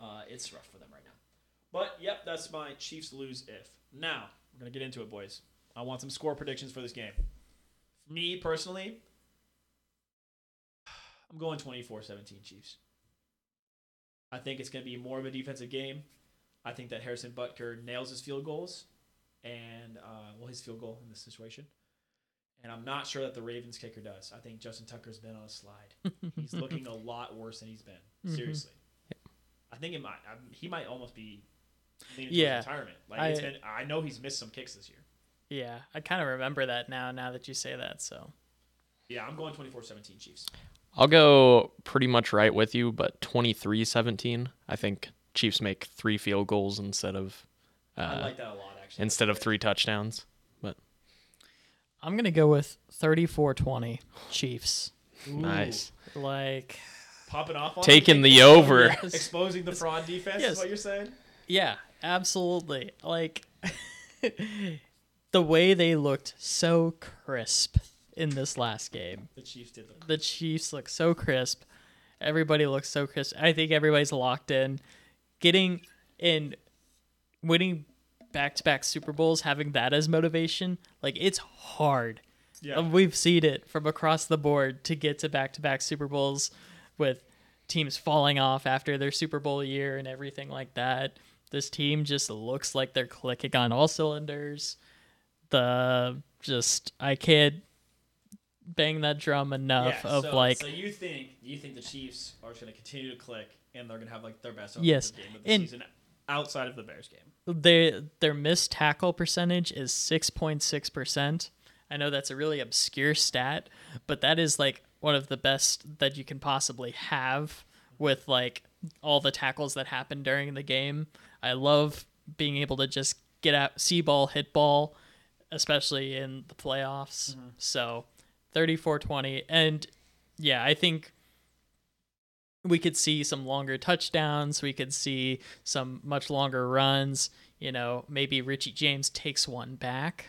Uh, it's rough for them right now. But, yep, that's my Chiefs lose if. Now, we're going to get into it, boys. I want some score predictions for this game. Me, personally, I'm going 24 17 Chiefs. I think it's going to be more of a defensive game. I think that Harrison Butker nails his field goals and, uh, well, his field goal in this situation. And I'm not sure that the Ravens kicker does. I think Justin Tucker's been on a slide. He's looking a lot worse than he's been. Seriously. I think it might. I, he might almost be leaning Yeah. retirement. Like it's I- been. I know he's missed some kicks this year. Yeah. I kind of remember that now. Now that you say that, so Yeah, I'm going 24-17 Chiefs. I'll go pretty much right with you, but 23-17. I think Chiefs make three field goals instead of I uh, like that a lot, actually. instead of three touchdowns. But I'm gonna go with 34-20 Chiefs. Nice. Like, Popping off on Taking them? the over. Yes. exposing the fraud defense Yes. is what you're saying? yeah, absolutely. Like, the way they looked so crisp in this last game. The Chiefs did the The Chiefs look so crisp. Everybody looks so crisp. I think everybody's locked in. Getting in, winning back-to-back Super Bowls, having that as motivation, like it's hard. Yeah. We've seen it from across the board to get to back-to-back Super Bowls with teams falling off after their Super Bowl year and everything like that. This team just looks like they're clicking on all cylinders. The just I can't bang that drum enough Yeah, of so, like so you think you think the Chiefs are just going to continue to click and they're going to have like their best Yes, game of the and- season outside of the Bears game. their their missed tackle percentage is 6.6%. I know that's a really obscure stat, but that is like one of the best that you can possibly have with like all the tackles that happen during the game. I love being able to just get out see ball, hit ball, especially in the playoffs. Mm-hmm. So 34-20 and yeah, I think we could see some longer touchdowns. We could see some much longer runs. You know, maybe Richie James takes one back.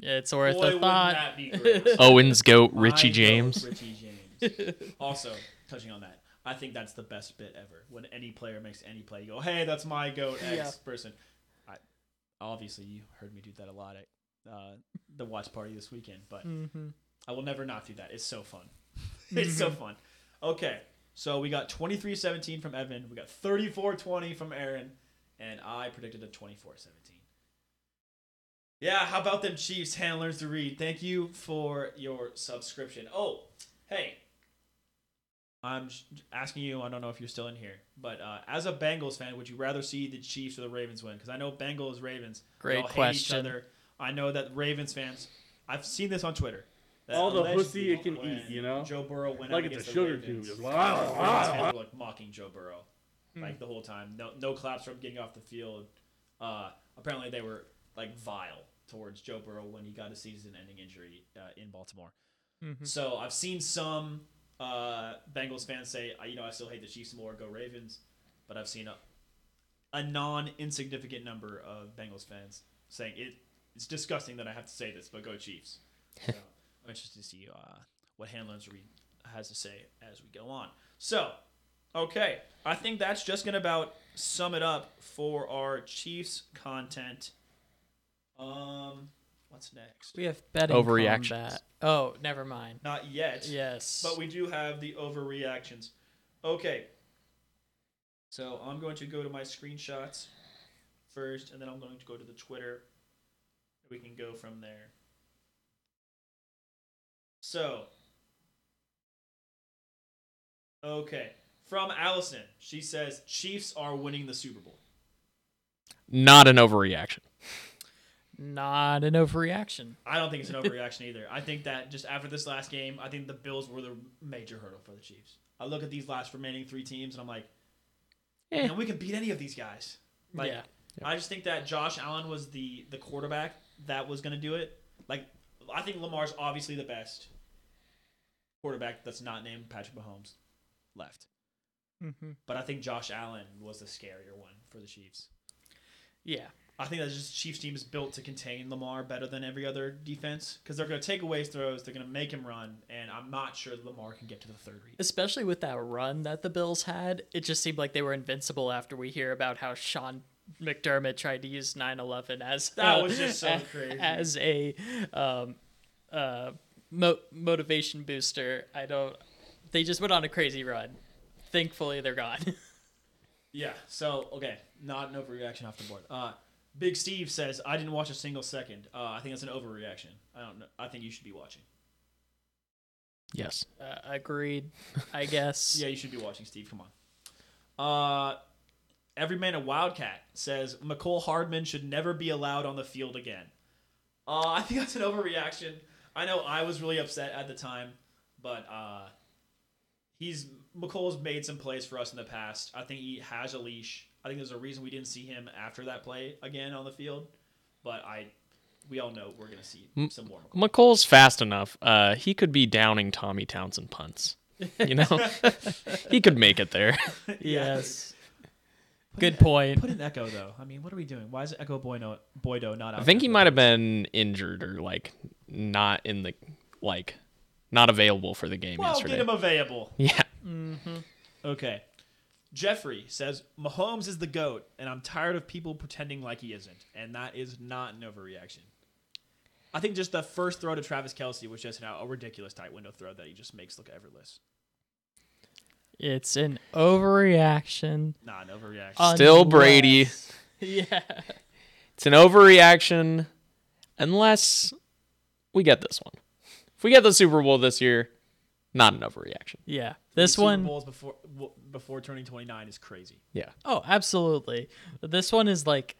It's worth Boy, a thought. that be great. Owens goat Richie vote James. Richie James. also, touching on that, I think that's the best bit ever. When any player makes any play, you go, "Hey, that's my goat X Yeah. person." I obviously you heard me do that a lot at uh, the watch party this weekend, but hmm I will never not do that. It's so fun. it's so fun. Okay, so we got 23-17 from Evan. We got 34-20 from Aaron, and I predicted a 24-17. Yeah, how about them Chiefs handlers to read? Thank you for your subscription. Oh, hey. I'm asking you, I don't know if you're still in here, but uh, as a Bengals fan, would you rather see the Chiefs or the Ravens win? Because I know Bengals, Ravens, they Great all hate question. each other. I know that Ravens fans, I've seen this on Twitter. that All the allegedly pussy it can when eat, you know? Joe Burrow went Like out it's against a the sugar Ravens, cube, just Ravens fans were like mocking Joe Burrow like the whole time. No, no claps from getting off the field. Uh, apparently, they were like vile towards Joe Burrow when he got a season-ending injury uh, in Baltimore. Mhm. So I've seen some uh, Bengals fans say, "I- you know, I still hate the Chiefs more. Go Ravens, but I've seen a, a non-insignificant number of Bengals fans saying it. It's disgusting that I have to say this, but go Chiefs. So I'm interested to see uh, what Handlers Reed has to say as we go on. So, okay, I think that's just gonna about sum it up for our Chiefs content. Um, what's next? We have betting Overreactions. combat. Oh, never mind. Not yet. Yes. But we do have the overreactions. Okay. So I'm going to go to my screenshots first, and then I'm going to go to the Twitter. We can go from there. So. Okay. From Allison, she says Chiefs are winning the Super Bowl. Not an overreaction. Not an overreaction. I don't think it's an overreaction either. I think that just after this last game, I think the Bills were the major hurdle for the Chiefs. I look at these last remaining three teams, and I'm like, Eh. man, we can beat any of these guys. Like, yeah. I just think that Josh Allen was the the quarterback that was going to do it. Like, I think Lamar's obviously the best quarterback that's not named Patrick Mahomes left. hmm But I think Josh Allen was the scarier one for the Chiefs. Yeah. I think that just Chiefs team is built to contain Lamar better than every other defense because they're going to take away his throws, they're going to make him run, and I'm not sure Lamar can get to the third read. Especially with that run that the Bills had, it just seemed like they were invincible after we hear about how Sean McDermott tried to use 9/11 as That uh, was just so a- crazy. as a um, uh, mo- motivation booster. I don't. They just went on a crazy run. Thankfully, they're gone. Yeah. So okay, not an overreaction off the board. Uh, Big Steve says I didn't watch a single second. Uh, I think that's an overreaction. I don't know. I think you should be watching. Yes. uh, agreed. I guess. Yeah, you should be watching, Steve. Come on. Uh, every man a Wildcat says Mecole Hardman should never be allowed on the field again. Uh, I think that's an overreaction. I know I was really upset at the time, but uh, he's Mecole's made some plays for us in the past. I think he has a leash. I think there's a reason we didn't see him after that play again on the field, but I we all know we're gonna see some more. Mecole's fast enough. Uh, he could be downing Tommy Townsend punts. You know, he could make it there. Yes. Good point. Put an Echo though. I mean, what are we doing? Why is Echo Boydo Boydo not out? I think he might have been injured or like not in the like not available for the game Well, yesterday. get him available. yeah, mm-hmm. Okay. Jeffrey says Mahomes is the goat, and I'm tired of people pretending like he isn't, and that is not an overreaction. I think just the first throw to Travis Kelce was just now a ridiculous tight window throw that he just makes look effortless. It's an overreaction. Not an overreaction. Still Brady. Yeah. it's an overreaction unless we get this one. If we get the Super Bowl this year, not an overreaction. Yeah. This Super one Bowls before before turning 29 is crazy. Yeah. Oh, absolutely. This one is like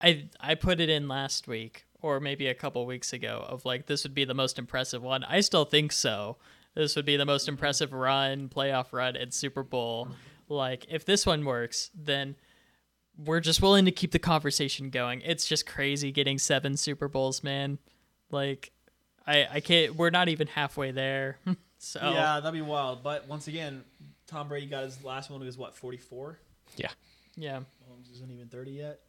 I I put it in last week or maybe a couple weeks ago of like this would be the most impressive one. I still think so. This would be the most impressive run, playoff run at Super Bowl. Like if this one works, then we're just willing to keep the conversation going. It's just crazy getting 7 Super Bowls, man. Like I I can't we're not even halfway there. so Yeah, that'd be wild. But once again, Tom Brady got his last one. He was what 44. Yeah. yeah. Mahomes isn't even 30 yet.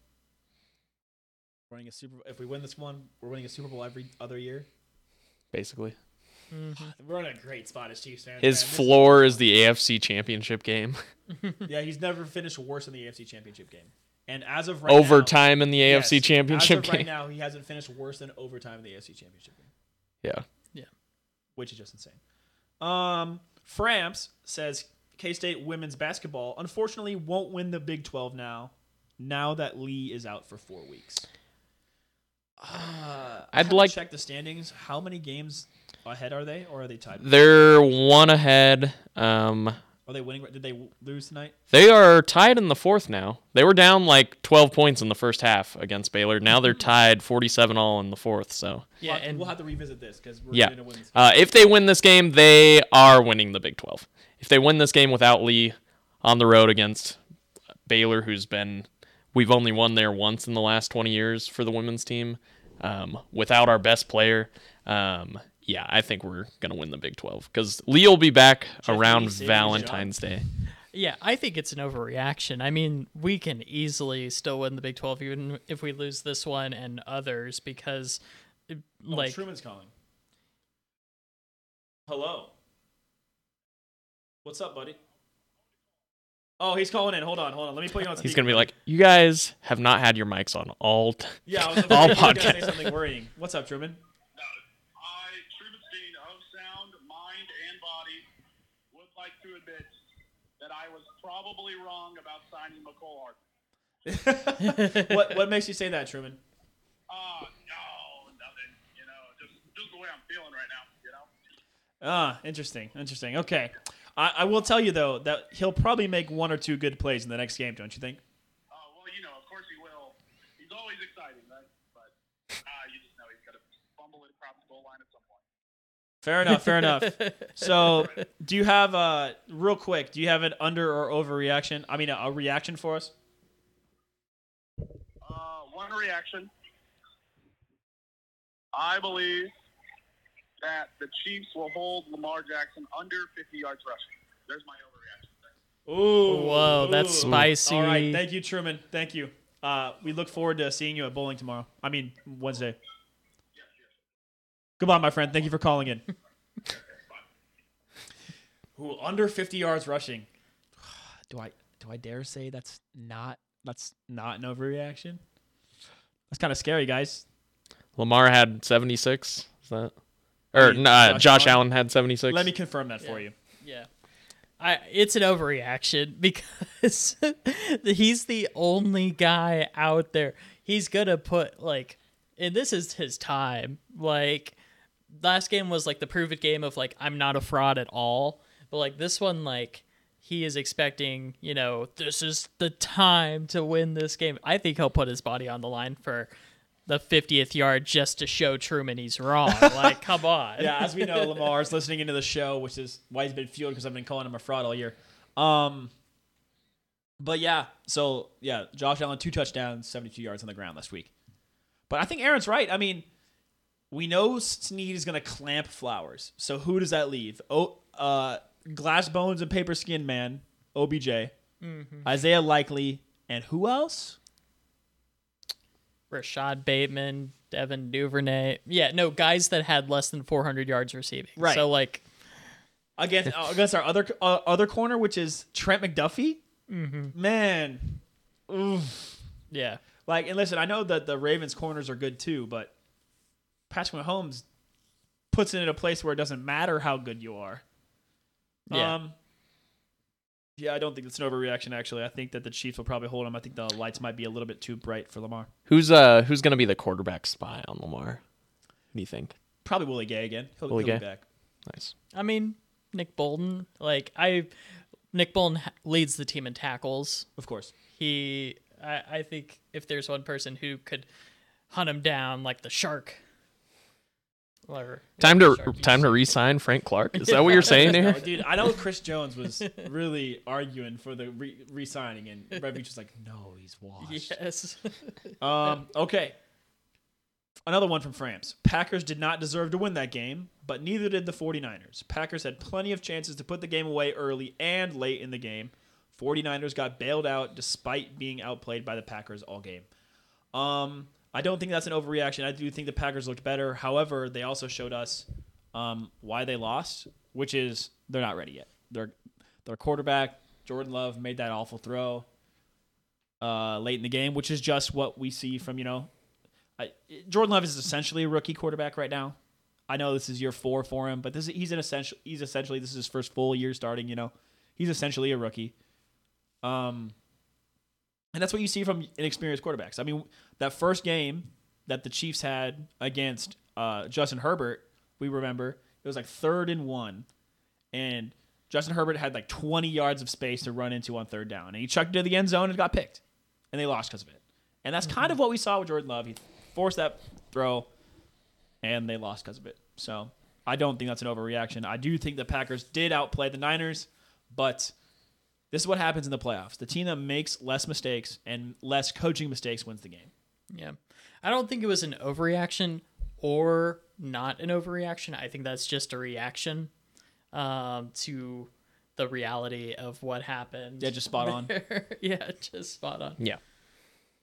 Winning a Super. If we win this one, we're winning a Super Bowl every other year. Basically, We're in a great spot as Chiefs fans. his man. Floor is the AFC Championship game. Yeah, he's never finished worse in the AFC Championship game. And as of right now, Overtime in the yes, AFC Championship as of right game. now, he hasn't finished worse than overtime in the AFC Championship game, Yeah. Yeah. Which is just insane. Um, Framps says K State women's basketball unfortunately won't win the Big 12 now. Now that Lee is out for four weeks. Uh, I I'd haven't like- check the standings. How many games ahead are they, or are they tied? They're one ahead. Um, Are they winning? Did they lose tonight? They are tied in the fourth now. They were down like 12 points in the first half against Baylor. Now they're tied 47 all in the fourth. So, Yeah, and we'll have to revisit this because we're yeah. going to win this. Uh, if they win this game, they are winning the Big 12. If they win this game without Lee on the road against Baylor, who's been, we've only won there once in the last 20 years for the women's team, um, without our best player, um, yeah, I think we're going to win the Big 12 because Lee will be back Lee around saving Valentine's Day. Yeah, I think it's an overreaction. I mean, we can easily still win the Big 12 even if we lose this one and others because it- Oh, like Truman's calling. Hello. What's up, buddy? Oh, he's calling in. Hold on, hold on. Let me put you on speaker. He's going to be like, you guys have not had your mics on all. T- yeah, I was all afraid you were gonna say podcast. something worrying. What's up, Truman? I, Truman Steen of sound, mind, and body, would like to admit that I was probably wrong about signing Hart. what what makes you say that, Truman? Uh, no, nothing. You know, just just the way I'm feeling right now. You know. Ah, interesting, interesting. Okay, I, I will tell you though that he'll probably make one or two good plays in the next game. Don't you think? Uh, well, you know, of course he will. He's always exciting, right? But uh, you just know he's got to fumble it across the goal line at some point. Fair enough. Fair enough. So, do you have uh real quick? Do you have an under or overreaction? I mean, a, a reaction for us? Uh, one reaction. I believe that the Chiefs will hold Lamar Jackson under 50 yards rushing. There's my overreaction. Ooh. Whoa, that's ooh. spicy. All right, thank you, Truman. Thank you. Uh, we look forward to seeing you at bowling tomorrow. I mean Wednesday. Goodbye, my friend. Thank you for calling in. Ooh, under 50 yards rushing. Do I do I dare say that's not that's not an overreaction? That's kind of scary, guys. Lamar had 76. Is that? Or mean, nah, Josh Josh, Allen? Allen had 76. Let me confirm that for you. yeah. I it's an overreaction because he's the only guy out there. He's going to put like and this is his time. Like last game was like the prove it game of like I'm not a fraud at all. But like this one like he is expecting, you know, this is the time to win this game. I think he'll put his body on the line for the 50th yard just to show Truman he's wrong. Like, come on. yeah, as we know, Lamar's listening into the show, which is why he's been fueled because I've been calling him a fraud all year. Um, but yeah, so yeah, Josh Allen two touchdowns, seventy-two yards on the ground last week. But I think Aaron's right. I mean, we know Sneed is going to clamp Flowers. So who does that leave? Oh, uh, Glass Bones and Paper Skin Man, OBJ, Isaiah Likely, and who else? Rashod Bateman, Devin Duvernay. Yeah, no guys that had less than 400 yards receiving. Right. So like, Against uh, against our other uh, other corner, which is Trent McDuffie. Man, oof. yeah, Like, and listen, I know that the Ravens' corners are good too, but Patrick Mahomes puts it in a place where it doesn't matter how good you are. Yeah. Um, yeah, I don't think it's an overreaction. Actually, I think that the Chiefs will probably hold him. I think the lights might be a little bit too bright for Lamar. Who's uh who's gonna be the quarterback spy on Lamar? What do you think? Probably Willie Gay again. He'll, Willie he'll Gay? be back. Nice. I mean Nick Bolton. Like I, Nick Bolton ha- leads the team in tackles. Of course. He, I, I think if there's one person who could hunt him down like the shark. Or, Time to the shark, you time to re-sign Frank Clark. Is that what you're saying No, dude, I know Chris Jones was really arguing for the re- re-signing, and Revy was like, no, he's washed. Yes. Um, okay. Another one from France. Packers did not deserve to win that game, but neither did the 49ers. Packers had plenty of chances to put the game away early and late in the game. 49ers got bailed out despite being outplayed by the Packers all game. Um, I don't think that's an overreaction. I do think the Packers looked better. However, they also showed us um, why they lost, which is they're not ready yet. Their their quarterback Jordan Love made that awful throw uh, late in the game, which is just what we see from you know. I, Jordan Love is essentially a rookie quarterback right now. I know this is year four for him, but this is, he's an essential. He's essentially this is his first full year starting. You know, he's essentially a rookie. Um, and that's what you see from inexperienced quarterbacks. I mean, that first game that the Chiefs had against uh, Justin Herbert, we remember it was like third and one, and Justin Herbert had like 20 yards of space to run into on third down, and he chucked it to the end zone and got picked, and they lost because of it. And that's kind of what we saw with Jordan Love. He forced that throw, and they lost because of it. So I don't think that's an overreaction. I do think the Packers did outplay the Niners, but this is what happens in the playoffs. The team that makes less mistakes and less coaching mistakes wins the game. Yeah. I don't think it was an overreaction or not an overreaction. I think that's just a reaction um, to the reality of what happened. Yeah, just spot on. yeah, just spot on. Yeah.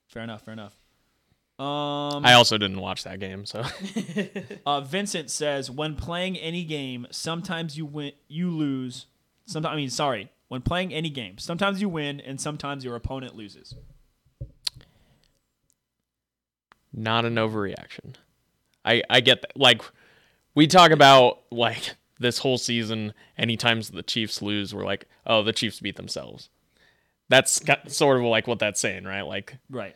Fair enough. Fair enough. Um, I also didn't watch that game, so uh, Vincent says when playing any game, sometimes you win, you lose. Sometimes I mean, sorry, when playing any game, sometimes you win and sometimes your opponent loses. not an overreaction. I I get that. Like we talk about like this whole season. Anytime the Chiefs lose, we're like, oh, the Chiefs beat themselves. That's sort of like what that's saying, right? Like Right.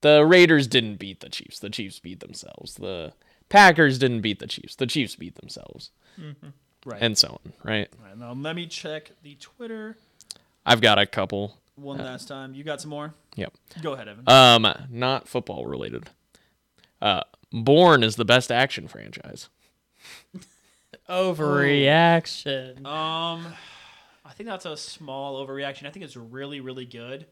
the Raiders didn't beat the Chiefs. The Chiefs beat themselves. The Packers didn't beat the Chiefs. The Chiefs beat themselves, mm-hmm. Right. and so on. Right? All right, now let me check the Twitter I've got a couple. one last time. You got some more? Yep. Go ahead, Evan. Um, not football related. Uh, Bourne is the best action franchise. Overreaction. Um, I think that's a small overreaction. I think it's really, really good,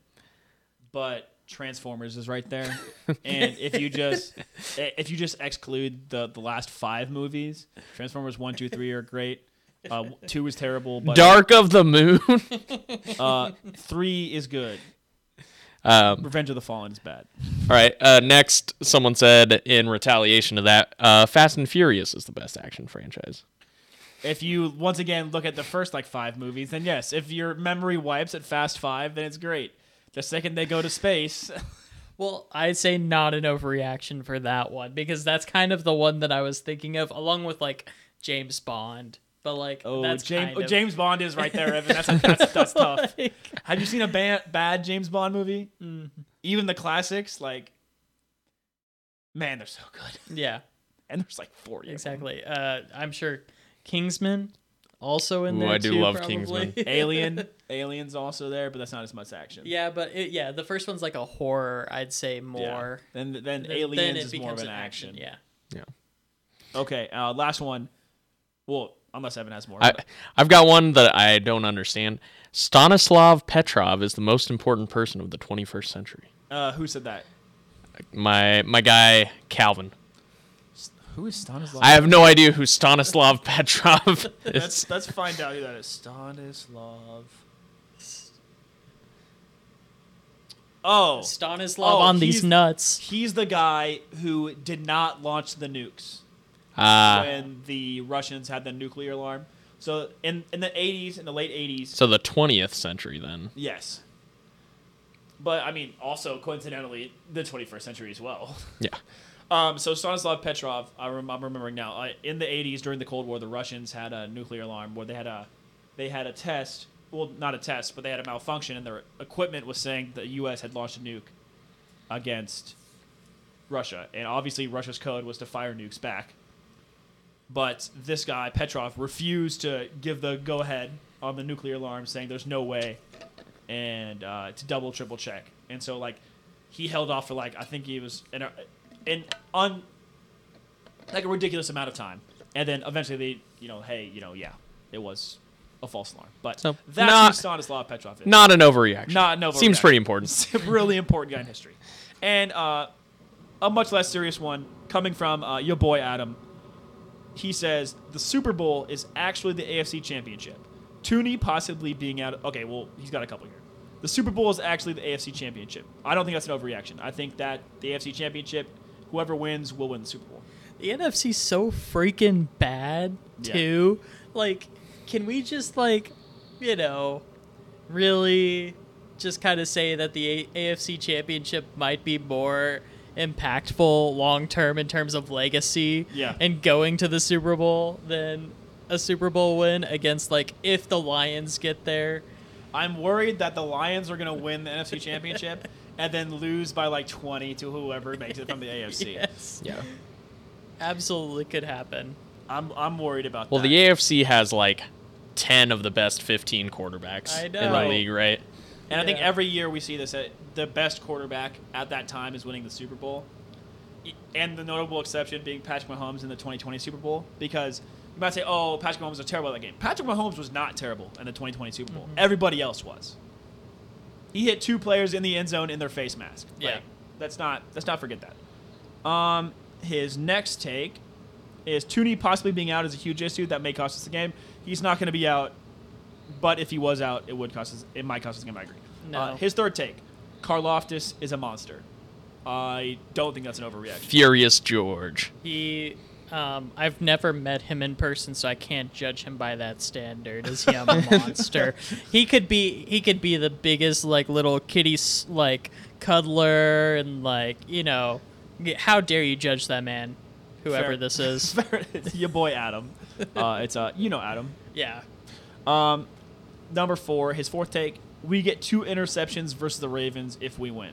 but Transformers is right there. and if you just if you just exclude the the last five movies, Transformers one, two, three are great. Uh, two is terrible, but Dark of the Moon. uh, three is good. um, Revenge of the Fallen is bad. all right. Uh, next, someone said in retaliation to that, uh, Fast and Furious is the best action franchise. If you once again look at the first like five movies, then yes. If your memory wipes at Fast Five, then it's great. The second they go to space, Well, I'd say not an overreaction for that one because that's kind of the one that I was thinking of, along with like James Bond. But like, oh, that's James, kind oh, of, James Bond is right there, Evan. That's that's, that's tough. like- Have you seen a ba- bad James Bond movie? Even the classics, like, man, they're so good. yeah, And there's like forty. of exactly. Uh, I'm sure Kingsman also in Ooh, there I do too, love probably. Kingsman. Alien, Alien's also there, but that's not as much action. yeah, but it, yeah, the first one's like a horror. I'd say Yeah. more. Then then Then- Aliens then it is more of becomes an action. Yeah. Yeah. Okay. Uh, last one. Well, unless Evan has more. I, I've got one that I don't understand. Stanislav Petrov is the most important person of the 21st century. uh, who said that? my my guy Calvin. Who is Stanislav? I have no idea who Stanislav Petrov Let's is. let's find out who that is. Stanislav. Oh, Stanislav Oh, on these nuts. he's the guy who did not launch the nukes Uh, when the Russians had the nuclear alarm. So in in the 80s, in the late 80s, so the 20th century then. yes. But I mean, also coincidentally, the 21st century as well. Yeah. Um, so Stanislav Petrov, I rem- I'm remembering now. Uh, in the 80s, during the Cold War, the Russians had a nuclear alarm where they had a, they had a test. Well, not a test, but they had a malfunction, and their equipment was saying the U.S. had launched a nuke against Russia, and obviously Russia's code was to fire nukes back. But this guy Petrov refused to give the go-ahead on the nuclear alarm, saying there's no way, and uh, to double triple check. And so like he held off for like I think he was an an un like a ridiculous amount of time, and then eventually they you know hey you know yeah it was a false alarm, but So, that's not- who Stanislav Petrov is. Not an overreaction. Not an overreaction. Seems pretty important. It's really important guy in history. And uh, a much less serious one coming from uh, your boy Adam. He says the Super Bowl is actually the AFC Championship. Thuney possibly being out. Okay, well he's got a couple here. The Super Bowl is actually the AFC Championship. I don't think that's an overreaction. I think that the AFC Championship, whoever wins will win the Super Bowl. The NFC's so freaking bad Yeah. too. Like, can we just like, you know, really just kind of say that the A- AFC Championship might be more impactful long term in terms of legacy Yeah. and going to the Super Bowl than a Super Bowl win against like if the Lions get there. I'm worried that the Lions are going to win the NFC Championship and then lose by like 20 to whoever makes it from the AFC. Yes. Yeah. Absolutely could happen. I'm I'm worried about that. Well, that. the AFC has like 10 of the best 15 quarterbacks in the league, right? And I think every year we see this. The best quarterback at that time is winning the Super Bowl, and the notable exception being Patrick Mahomes in the 2020 Super Bowl. Because you might say, "Oh, Patrick Mahomes was terrible at that game." Patrick Mahomes was not terrible in the 2020 Super Bowl. Everybody else was. He hit two players in the end zone in their face mask. Yeah. Like, let's not let's not forget that. Um, his next take is Thuney possibly being out is a huge issue that may cost us the game. He's not going to be out, but if he was out, it would cost us. It might cost us the game. I agree. No. Uh, his third take, Karlaftis is a monster. I don't think that's an overreaction. Furious George. He, um, I've never met him in person, so I can't judge him by that standard. Is he a monster? he could be. He could be the biggest like little kitty like cuddler and like you know. How dare you judge that man, whoever Fair. this is? your boy Adam. Uh, it's uh, you know Adam. yeah. Um, number four, his fourth take. We get two interceptions versus the Ravens if we win.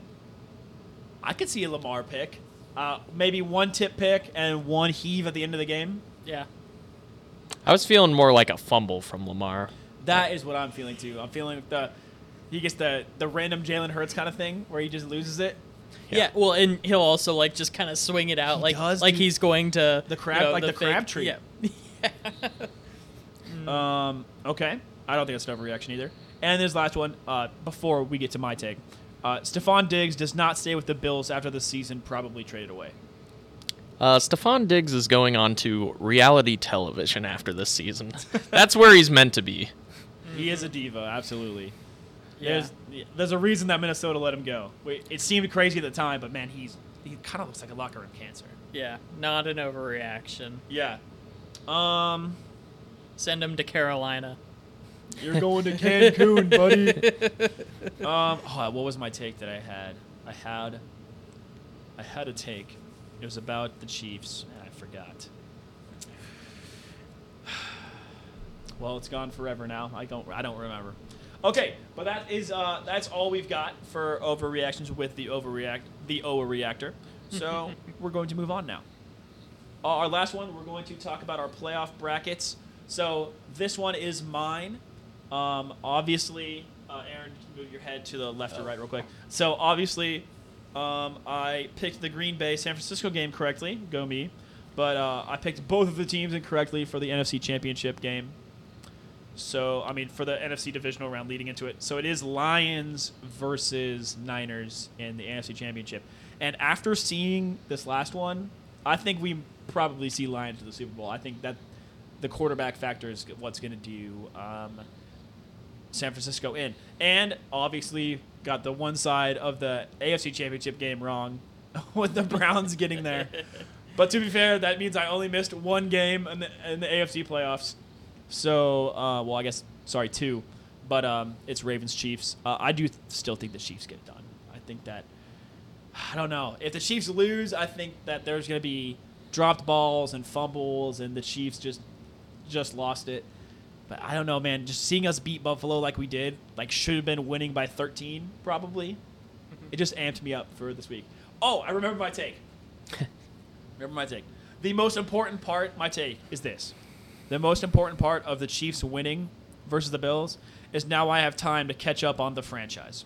I could see a Lamar pick. Uh, maybe one tip pick and one heave at the end of the game. Yeah. I was feeling more like a fumble from Lamar. That is what I'm feeling too. I'm feeling the he gets the the random Jalen Hurts kind of thing where he just loses it. Yeah. well, and he'll also like just kind of swing it out, He like does like do he's going to the crab- you know, like the fake- crab tree. Yeah. Um, okay, I don't think that's an overreaction either. And this last one, uh, before we get to my take, uh, Stefon Diggs does not stay with the Bills after the season, probably traded away. Uh, Stefon Diggs is going on to reality television after this season. That's where he's meant to be. He is a diva, absolutely. Yeah. There's there's a reason that Minnesota let him go. It seemed crazy at the time, but man, he's he kind of looks like a locker room cancer. Yeah. Not an overreaction. Yeah. Um, Send him to Carolina. you're going to Cancun, buddy. Um, oh, what was my take that I had? I had, I had a take. It was about the Chiefs, and I forgot. Well, it's gone forever now. I don't. I don't remember. Okay, but that is uh, that's all we've got for overreactions with the overreact the overreactor. So we're going to move on now. Uh, our last one, we're going to talk about our playoff brackets. So this one is mine. Um, obviously, uh, Aaron, move your head to the left or right real quick. So obviously, um, I picked the Green Bay San Francisco game correctly. Go me. But uh, I picked both of the teams incorrectly for the NFC Championship game. So I mean, for the NFC divisional round leading into it. So it is Lions versus Niners in the NFC Championship. And after seeing this last one, I think we probably see Lions to the Super Bowl. I think that the quarterback factor is what's going to do um, San Francisco in. And obviously, got the one side of the AFC Championship game wrong with the Browns getting there. But to be fair, that means I only missed one game in the, in the AFC playoffs. So, uh, well, I guess, sorry, two. But um, it's Ravens Chiefs. Uh, I do th- still think the Chiefs get it done. I think that, I don't know. If the Chiefs lose, I think that there's going to be dropped balls and fumbles, and the Chiefs just just lost it. But I don't know, man. Just seeing us beat Buffalo like we did, like should have been winning by 13, probably. Mm-hmm. It just amped me up for this week. Oh, I remember my take. remember my take. The most important part, my take, is this. The most important part of the Chiefs winning versus the Bills is now I have time to catch up on the franchise.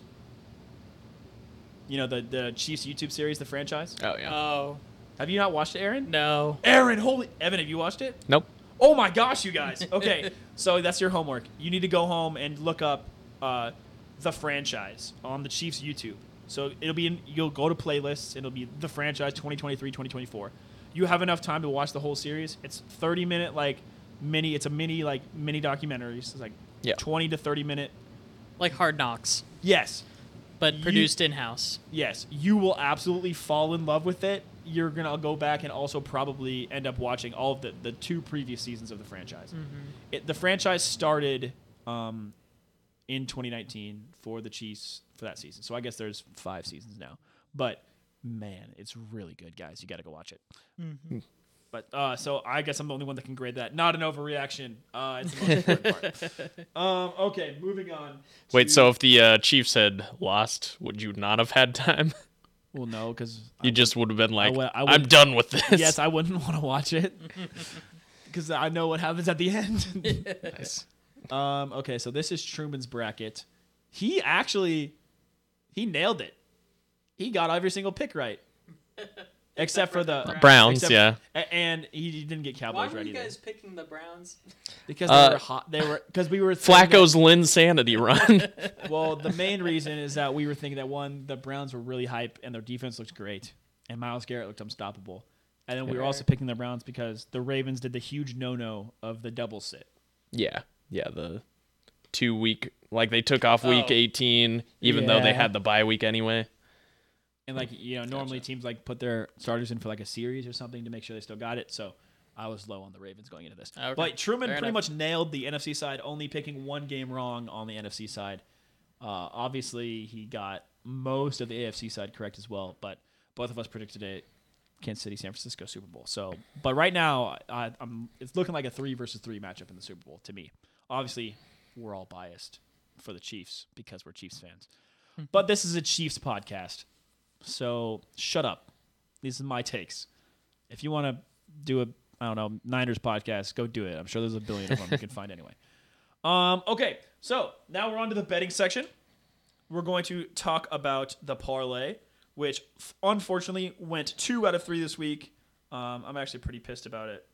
You know, the, the Chiefs YouTube series, The Franchise? Oh yeah. Oh Have you not watched it, Aaron? no. Aaron, holy. Evan, have you watched it? nope. Oh my gosh, you guys. Okay, so that's your homework. You need to go home and look up uh, the franchise on the Chiefs YouTube. So it'll be in, you'll go to playlists. It'll be the franchise 2023 2024. You have enough time to watch the whole series. It's 30 minute like mini. It's a mini like mini documentaries. It's like Yeah. 20 to 30 minute. Like Hard Knocks, Yes, but produced in house. yes. You will absolutely fall in love with it. You're gonna go back and also probably end up watching all of the the two previous seasons of the franchise. Mm-hmm. it, the franchise started um, in 2019 for the Chiefs for that season. So I guess there's five seasons now. But man, it's really good, guys. You got to go watch it. Mm-hmm. Hmm. But uh, so I guess I'm the only one that can grade that. Not an overreaction. Uh, it's the most important part. Um, okay, moving on. Wait, so if the uh, Chiefs had lost, would you not have had time? well, no, because You just would have been like, would- I I'm done with this. yes, I wouldn't want to watch it because I know what happens at the end. Nice. Um, okay, so this is Truman's bracket. He actually he nailed it. He got every single pick right. Except for the Browns, except- yeah. and he didn't get Cowboys right either picking the Browns? because they Uh, were hot. They were because we were thinking Flacco's Linsanity run. well, the main reason is that we were thinking that one, the Browns were really hype and their defense looked great, and Myles Garrett looked unstoppable. And then we were also picking the Browns because the Ravens did the huge no-no of the double sit. yeah, yeah. The two week, like they took off week Oh. 18, even though they had the bye week anyway. And like you know, normally teams like put their starters in for like a series or something to make sure they still got it. So I was low on the Ravens going into this. Okay. But Truman Fair pretty enough. much nailed the NFC side, only picking one game wrong on the NFC side. Uh, obviously, he got most of the AFC side correct as well. But both of us predicted a Kansas City, San Francisco Super Bowl. So, but right now, I, I'm it's looking like a three versus three matchup in the Super Bowl to me. Obviously, we're all biased for the Chiefs because we're Chiefs fans. But this is a Chiefs podcast. So shut up. These are my takes. If you want to do a I don't know Niners podcast, go do it. I'm sure there's a billion of them you can find anyway. Um, okay, so now we're on to the betting section. We're going to talk about the parlay, which unfortunately went two out of three this week. Um, I'm actually pretty pissed about it.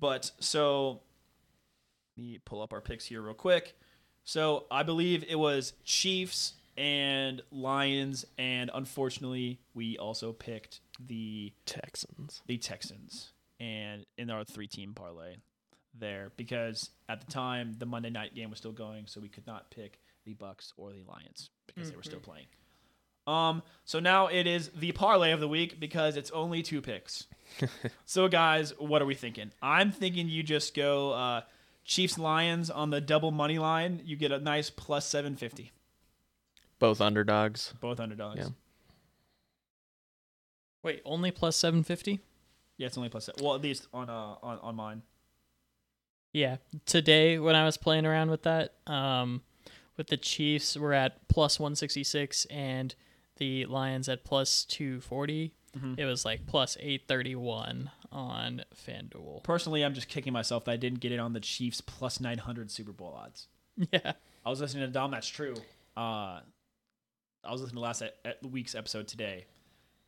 But so let me pull up our picks here real quick. So I believe it was Chiefs and Lions, and unfortunately, we also picked the Texans. the Texans and in our three team parlay there because at the time the Monday night game was still going, so we could not pick the Bucks or the Lions because they were still playing. Um, so now it is the parlay of the week because it's only two picks. so guys, what are we thinking? I'm thinking you just go uh, Chiefs Lions on the double money line. You get a nice plus seven fifty. Both underdogs. Both underdogs. Yeah. Yeah. Wait, only plus 750? Yeah, it's only plus. Well, at least on uh on, on mine. Yeah. Today when I was playing around with that, um with the Chiefs we're at plus 166 and the Lions at plus 240. It was like plus 831 on FanDuel. Personally, I'm just kicking myself that I didn't get it on the Chiefs plus 900 Super Bowl odds. Yeah. I was listening to Dahm. That's true. Uh, I was listening to last e- e- week's episode today,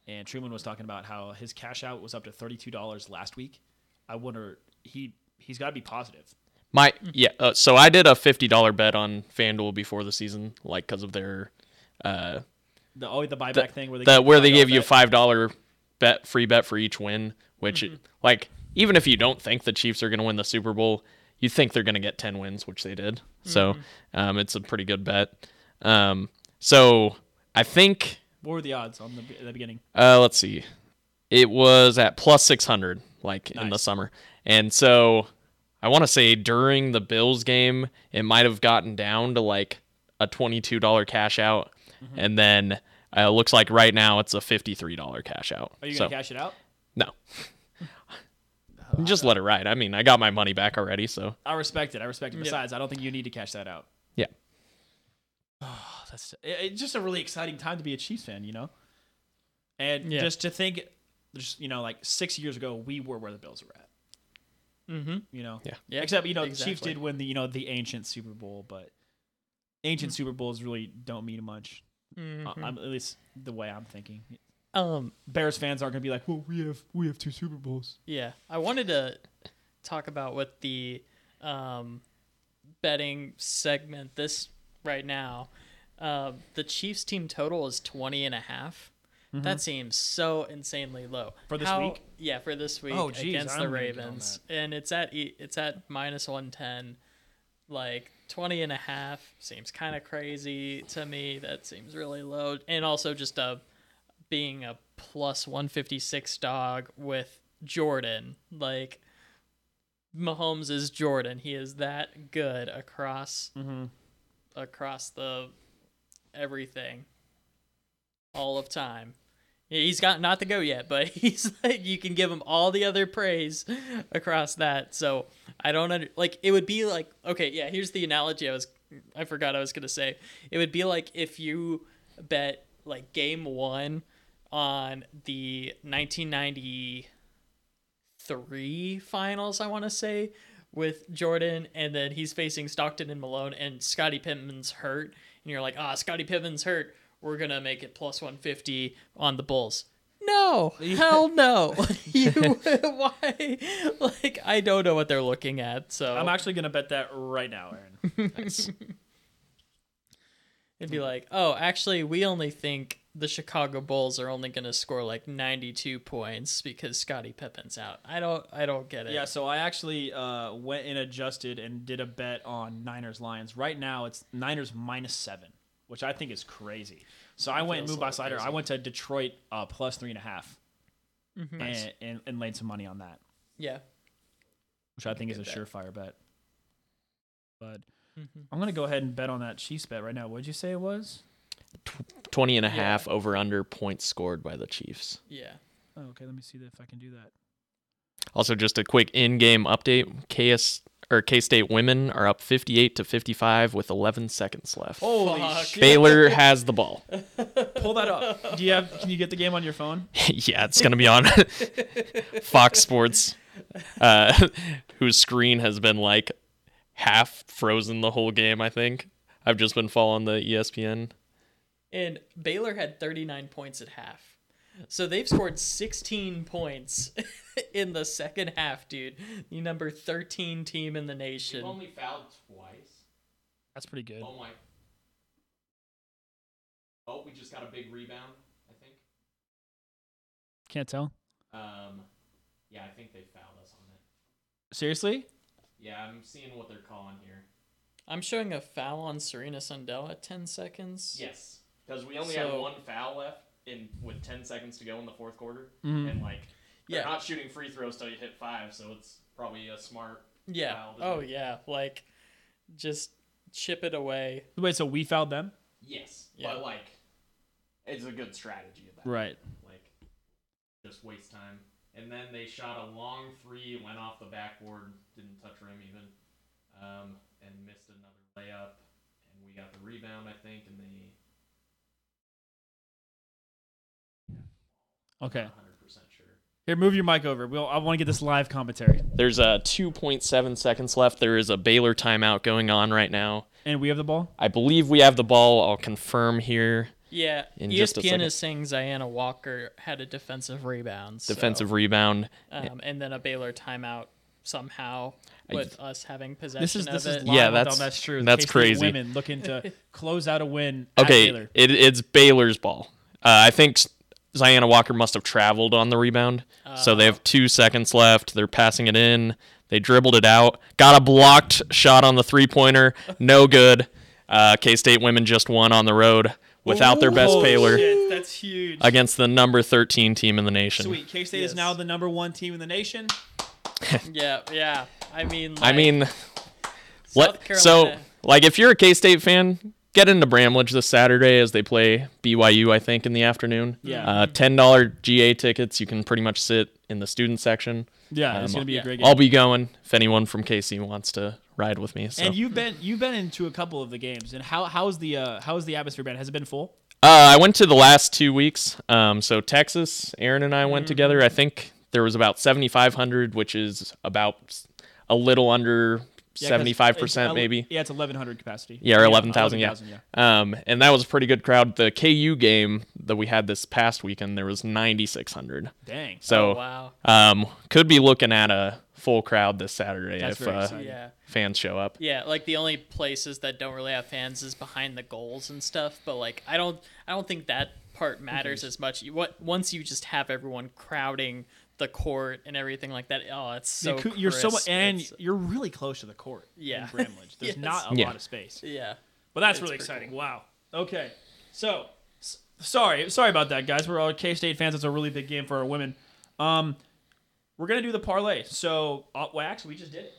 and Truman was talking about how his cash out was up to thirty two dollars last week. I wonder he he's got to be positive. My yeah. Uh, so I did a fifty dollar bet on FanDuel before the season, like because of their uh, The oh the buyback the, thing where they the where they give you five dollar bet free bet for each win, which Mm-hmm. like even if you don't think the Chiefs are going to win the Super Bowl, you think they're going to get ten wins, which they did. So Mm-hmm. um, it's a pretty good bet. Um, so I think What were the odds on the, the beginning? uh, let's see, it was at plus six hundred like in the summer, and so I want to say during the Bills game, it might have gotten down to like a twenty-two dollar cash out, Mm-hmm. and then uh, looks like right now it's a fifty-three dollar cash out. Are you so, gonna cash it out? No. Just let it ride. I mean, I got my money back already, so I respect it. I respect it. Besides, I don't think you need to cash that out. yeah. That's it's just a really exciting time to be a Chiefs fan, you know. And Yeah. just to think, just you know, like six years ago, we were where the Bills were at. Mm-hmm. You know, Yeah. Yeah, Except you know, the Chiefs did win the you know the ancient Super Bowl, but ancient Super Bowls really don't mean much. Uh, I'm, at least the way I'm thinking. Um, Bears fans aren't gonna be like, well, we have we have two Super Bowls. yeah, I wanted to talk about what the um, betting segment this right now. Uh, the Chiefs team total is 20 and a half. That seems so insanely low Mm-hmm. For this How- week? Yeah, for this week Oh, geez, against I'm the gonna get on Ravens, and it's at it's at minus 110. Like 20 and a half seems kind of crazy to me. That seems really low, and also just a being a plus 156 dog with Jordan. Like Mahomes is Jordan. He is that good across across the everything all of time. He's got not to go yet, but he's like you can give him all the other praise across that. So I don't under, like it would be like okay, yeah. Here's the analogy I was I forgot I was gonna say. It would be like if you bet like game one on the 1993 finals, I want to say, with Jordan, and then he's facing Stockton and Malone, and Scottie Pippen's hurt, and you're like, ah, Scottie Pippen's hurt. We're gonna make it plus 150 on the Bulls. No, hell no. you, why? Like, I don't know what they're looking at. So I'm actually gonna bet that right now, Aaron. It'd be like, oh, actually, we only think the Chicago Bulls are only going to score like 92 points because Scottie Pippen's out. I don't, I don't get it. Yeah, so I actually uh, went and adjusted and did a bet on Niners Lions. Right now, it's Niners minus seven, which I think is crazy. So I went and moved my slider. crazy. I went to Detroit uh, plus three and a half, Mm-hmm. and, and and laid some money on that, yeah. which I think is a surefire bet. But Mhm. I'm gonna go ahead and bet on that Chiefs bet right now. What did you say it was? 20 and a half over under points scored by the Chiefs. Yeah. Oh, okay, let me see if I can do that. Also, just a quick in-game update: KS or K-State women are up 58 to 55 with 11 seconds left. Holy Fuck. shit! Baylor has the ball. Pull that up. Do you have? Can you get the game on your phone? yeah, it's gonna be on Fox Sports, uh, whose screen has been like half frozen the whole game. I think I've just been following the ESPN. And Baylor had 39 points at half. So they've scored 16 points in the second half, dude. The number 13 team in the nation. Only fouled twice. That's pretty good. Oh my. Oh, we just got a big rebound. I think. Can't tell. Um, yeah, I think they fouled us on it. Seriously? Yeah, I'm seeing what they're calling here. I'm showing a foul on Serena Sundell at 10 seconds. Yes, because we only So- have one foul left in with 10 seconds to go in the fourth quarter, Mhm. and like they're Yeah. not shooting free throws till you hit five, so it's probably a smart. Yeah. foul to Oh, do. yeah. Like, just chip it away. Wait, so we fouled them? Yes, Yeah. but like it's a good strategy of that. Right. Like just waste time. And then they shot a long three, went off the backboard, didn't touch rim even, um, and missed another layup. And we got the rebound, I think, and they Okay. 100% sure. Here, move your mic over. We'll, I want to get this live commentary. There's uh 2.7 seconds left. There is a Baylor timeout going on right now. And we have the ball? I believe we have the ball. I'll confirm here. Yeah. In just a ESPN is saying Zyanna Walker had a defensive rebound. so, Defensive rebound. um, and then a Baylor timeout somehow with us having possession This is of this it. is live Yeah, that's- That's true. that's crazy. Women looking to close out a win. at Okay, Baylor. it, it's Baylor's ball. Uh, I think Zyanna Walker must have traveled on the rebound. so they have two seconds left. They're passing it in. They dribbled it out. Got a blocked shot on the three pointer. No good. Uh, K State women just won on the road without their best Holy Baylor shit, that's huge. against the number 13 team in the nation. Sweet. K State is now the number one team in the nation. Yeah, yeah. I mean, I mean, South Let, so, like, if you're a K State fan, get into Bramlage this Saturday as they play BYU, I think, in the afternoon. Yeah. Uh, $10 GA tickets. You can pretty much sit in the student section. Yeah, it's Um, gonna be a great game. I'll be going if anyone from KC wants to ride with me. So. and you've been you've been into a couple of the games, and how how's the uh, how's the atmosphere been? Has it been full? Uh, I went to the last two weeks. Um, so Texas, Aaron and I Mm-hmm. went together. I think there was about 7,500, which is about a little under Yeah, 'cause 75% maybe. Yeah, it's eleven hundred capacity. Yeah, or 11,000, yeah. 11,000, yeah. Um, and that was a pretty good crowd. The KU game that we had this past weekend, there was 9,600. Dang. So, Oh, wow. um, could be looking at a full crowd this Saturday That's if uh. Yeah. fans show up. Yeah, like the only places that don't really have fans is behind the goals and stuff. But like, I don't, I don't think that part matters as much. You, what once you just have everyone crowding the court and everything like that. Oh, it's so. You cou- you're so much, and It's- you're really close to the court. Yeah. in Bramlage. There's Yes. not a Yeah. lot of space, yeah. but that's It's really pretty exciting. Wow. Okay, so s- sorry, sorry about that, guys. We're all K State fans. It's a really big game for our women. Um, we're gonna do the parlay. So, uh, well, actually, we just did it.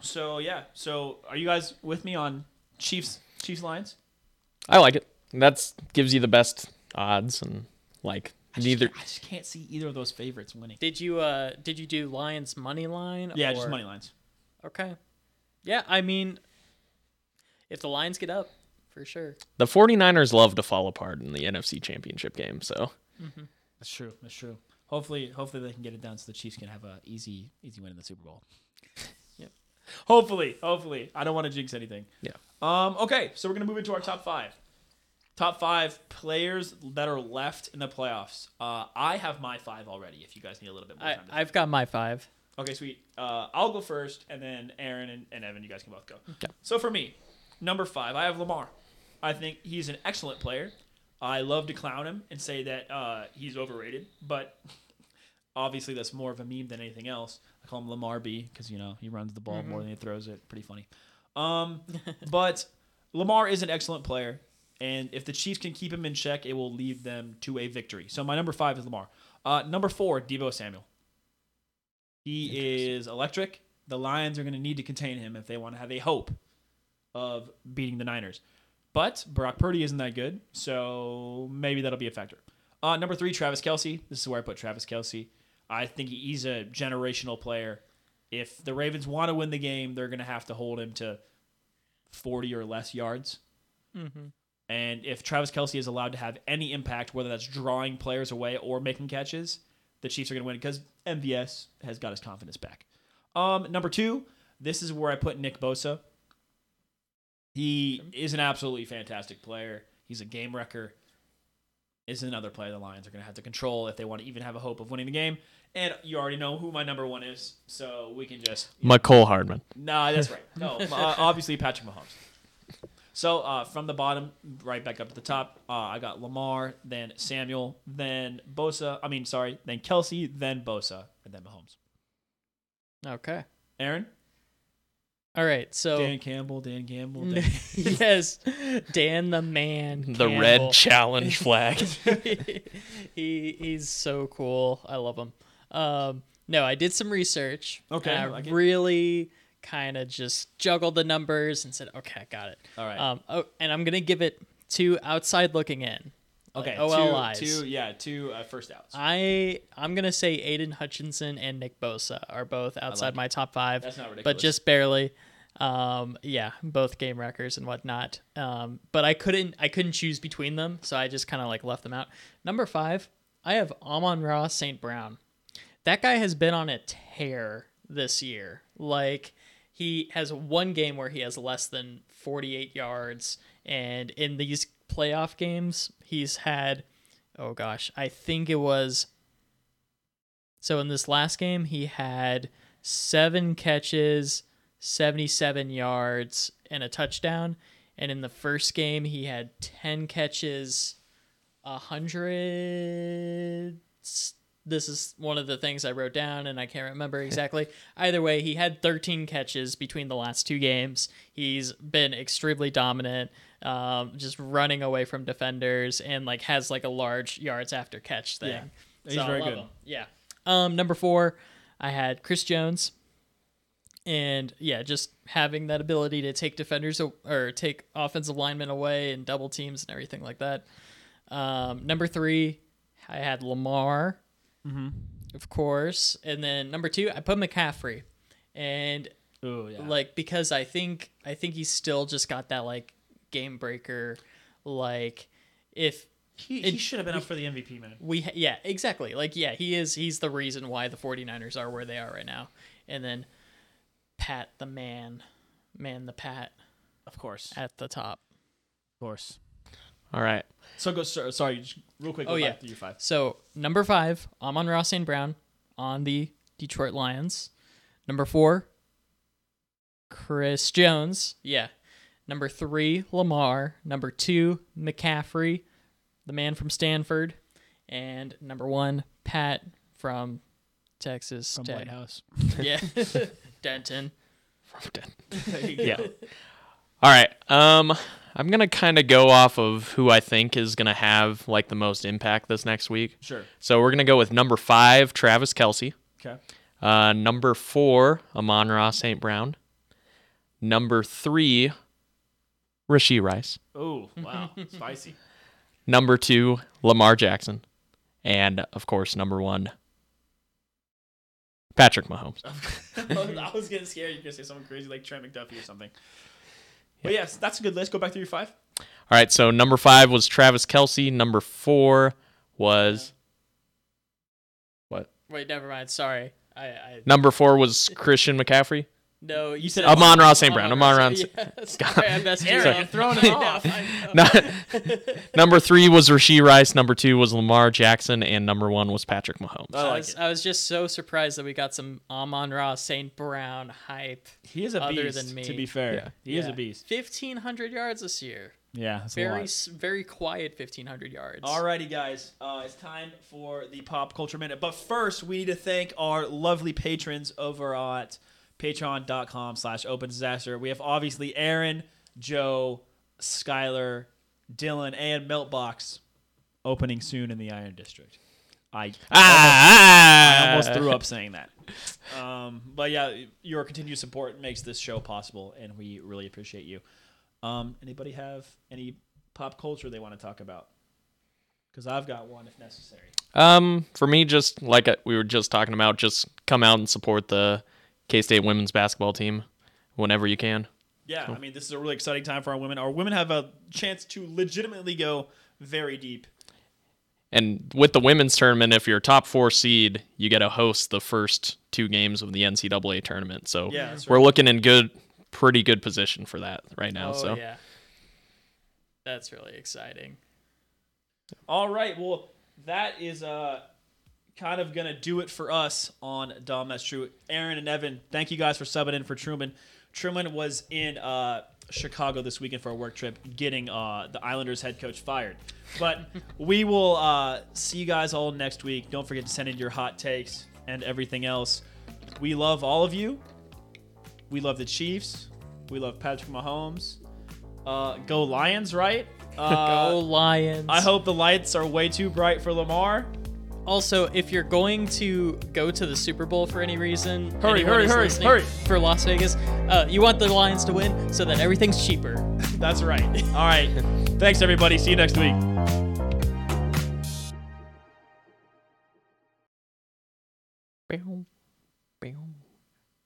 So yeah. So, are you guys with me on Chiefs Chiefs Lions? I like it. That's gives you the best odds and like I just neither. can't- I just can't see either of those favorites winning. Did you uh did you do Lions money line? Yeah, just money lines. Okay. Yeah, I mean, if the Lions get up, for sure. The 49ers love to fall apart in the NFC Championship game, so That's true. That's true. Hopefully, hopefully they can get it done so the Chiefs can have a easy, easy win in the Super Bowl. Yep. Hopefully, hopefully. I don't want to jinx anything. Yeah. Um. Okay, so we're gonna move into our top five. Top five players that are left in the playoffs. Uh, I have my five already. If you guys need a little bit more I time. To I've got my five. Okay, sweet. Uh, I'll go first, and then Aaron and, and Evan, you guys can both go. Yeah. So for me, number five, I have Lamar. I think he's an excellent player. I love to clown him and say that uh, he's overrated, but obviously that's more of a meme than anything else. I call him Lamar B because you know he runs the ball more than he throws it. Pretty funny. Um, but Lamar is an excellent player, and if the Chiefs can keep him in check, it will lead them to a victory. So my number five is Lamar. Uh, number four, Deebo Samuel. He is electric. The Lions are going to need to contain him if they want to have a hope of beating the Niners. But Brock Purdy isn't that good, so maybe that'll be a factor. Uh, number three, Travis Kelce. This is where I put Travis Kelce. I think he's a generational player. If the Ravens want to win the game, they're going to have to hold him to 40 or less yards. And if Travis Kelce is allowed to have any impact, whether that's drawing players away or making catches, the Chiefs are going to win because MVS has got his confidence back. Um, number two, this is where I put Nick Bosa. He is an absolutely fantastic player. He's a game wrecker. Is another player the Lions are going to have to control if they want to even have a hope of winning the game. And you already know who my number one is, so we can just Mecole Hardman. no, that's right. No, uh, obviously Patrick Mahomes. So uh, from the bottom, right back up to the top, uh, I got Lamar, then Samuel, then Bosa. I mean, sorry, then Kelce, then Bosa, and then Mahomes. Okay. Aaron, All right. So Dan Campbell, Dan Campbell. Dan. yes, Dan the man. The Campbell. red challenge flag. he he's so cool. I love him. Um, no, I did some research. Okay, I I like really kind of just juggled the numbers and said, "Okay, I got it." All right. Um, oh, and I'm gonna give it two outside looking in. okay, Like OLIs. two, two, yeah, two uh, first outs. I I'm gonna say Aidan Hutchinson and Nick Bosa are both outside like my top five. That's not ridiculous. but just barely. Um, yeah, both game wreckers and whatnot. Um, but I couldn't I couldn't choose between them, so I just kind of like left them out. Number five, I have Amon-Ra St. Brown. That guy has been on a tear this year. Like he has one game where he has less than 48 yards, and in these playoff games, he's had oh gosh, I think it was so in this last game he had seven catches, 77 yards, and a touchdown. And in the first game, he had 10 catches, 100. This is one of the things I wrote down, and I can't remember exactly. Either way, he had 13 catches between the last two games. He's been extremely dominant, um, just running away from defenders, and like has like a large yards after catch thing. Yeah. He's So very good. him. Yeah. Um, number four, I had Chris Jones, and yeah, just having that ability to take defenders or take offensive linemen away and double teams and everything like that. Um, number three, I had Lamar, Mm-hmm. of course, and then number two, I put McCaffrey, and Ooh, yeah. like because I think I think he's still just got that like game breaker, like if he, he should have been up for the MVP, man. we yeah exactly like yeah he is he's the reason why the 49ers are where they are right now and then pat the man man the pat Of course. at the top Of course. All right. So go. so- Sorry, just real quick. Go Oh, back yeah. to your five. so number five amon-ra st brown on the detroit lions number four chris jones yeah number three lamar number two mccaffrey the man from stanford and number one pat from texas From Tech. Whitehouse. yeah Denton. From denton yeah. All right. Um, I'm gonna kind of go off of who I think is gonna have like the most impact this next week. Sure. So we're gonna go with number five, Travis Kelce. Okay. Uh, number four, Amon-Ra St. Brown. Number three, Rashee Rice. Oh wow, spicy. Number two, Lamar Jackson. And of course, number one, Patrick Mahomes. I was getting scared. You're gonna say something crazy like Trent McDuffie or something. But yes, that's a good list. Go back to your five. All right, so number five was Travis Kelce. Number four was what? Wait, never mind. Sorry. I, I Number four was Christian McCaffrey. No. You said Amon-Ra St. Brown. Amon Ross. Ross. Yeah, sorry, I messed you Aaron, you're throwing it off. Number three was Rashee Rice. Number two was Lamar Jackson, and number one was Patrick Mahomes. I I like was, it. I was just so surprised that we got some Amon-Ra St. Brown hype. He is a Other beast. than me. To be fair, Yeah. he is a beast. Fifteen hundred yards this year. Yeah, that's Very s- very quiet. Fifteen hundred yards. Alrighty, guys. Uh, it's time for the pop culture minute. But first, we need to thank our lovely patrons over at patreon.com slash open disaster. We have obviously Aaron, Joe, Skylar, Dylan, and Meltbox opening soon in the Iron District. I Ah, I almost threw up saying that. Um, but yeah, your continued support makes this show possible, and we really appreciate you. Um, anybody have any pop culture they want to talk about? Because I've got one if necessary. Um, for me, just like uh, we were just talking about, just come out and support the K State women's basketball team whenever you can. Yeah, I mean, this is a really exciting time for our women. Our women have a chance to legitimately go very deep. And with the women's tournament, if you're a top four seed, you get to host the first two games of the NCAA tournament. So Yeah, that's we're looking in good, pretty good position for that right now. Oh so yeah. That's really exciting. All right, well, that is uh kind of gonna do it for us on Dahm. That's true. Aaron and Evan, thank you guys for subbing in for Truman. Truman was in uh, Chicago this weekend for a work trip, getting uh, the Islanders head coach fired. But we will uh, see you guys all next week. Don't forget to send in your hot takes and everything else. We love all of you. We love the Chiefs. We love Patrick Mahomes. Uh, go Lions, right? Uh, Go Lions. I hope the lights are way too bright for Lamar. Also, if you're going to go to the Super Bowl for any reason, Hurry, hurry, hurry, hurry. For Las Vegas, uh, you want the Lions to win so that everything's cheaper. That's right. All right. Thanks, everybody. See you next week. Boom,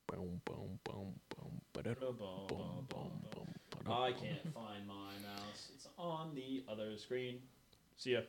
boom, boom, boom, boom, boom, boom, boom, boom, I can't find my mouse. It's on the other screen. See ya.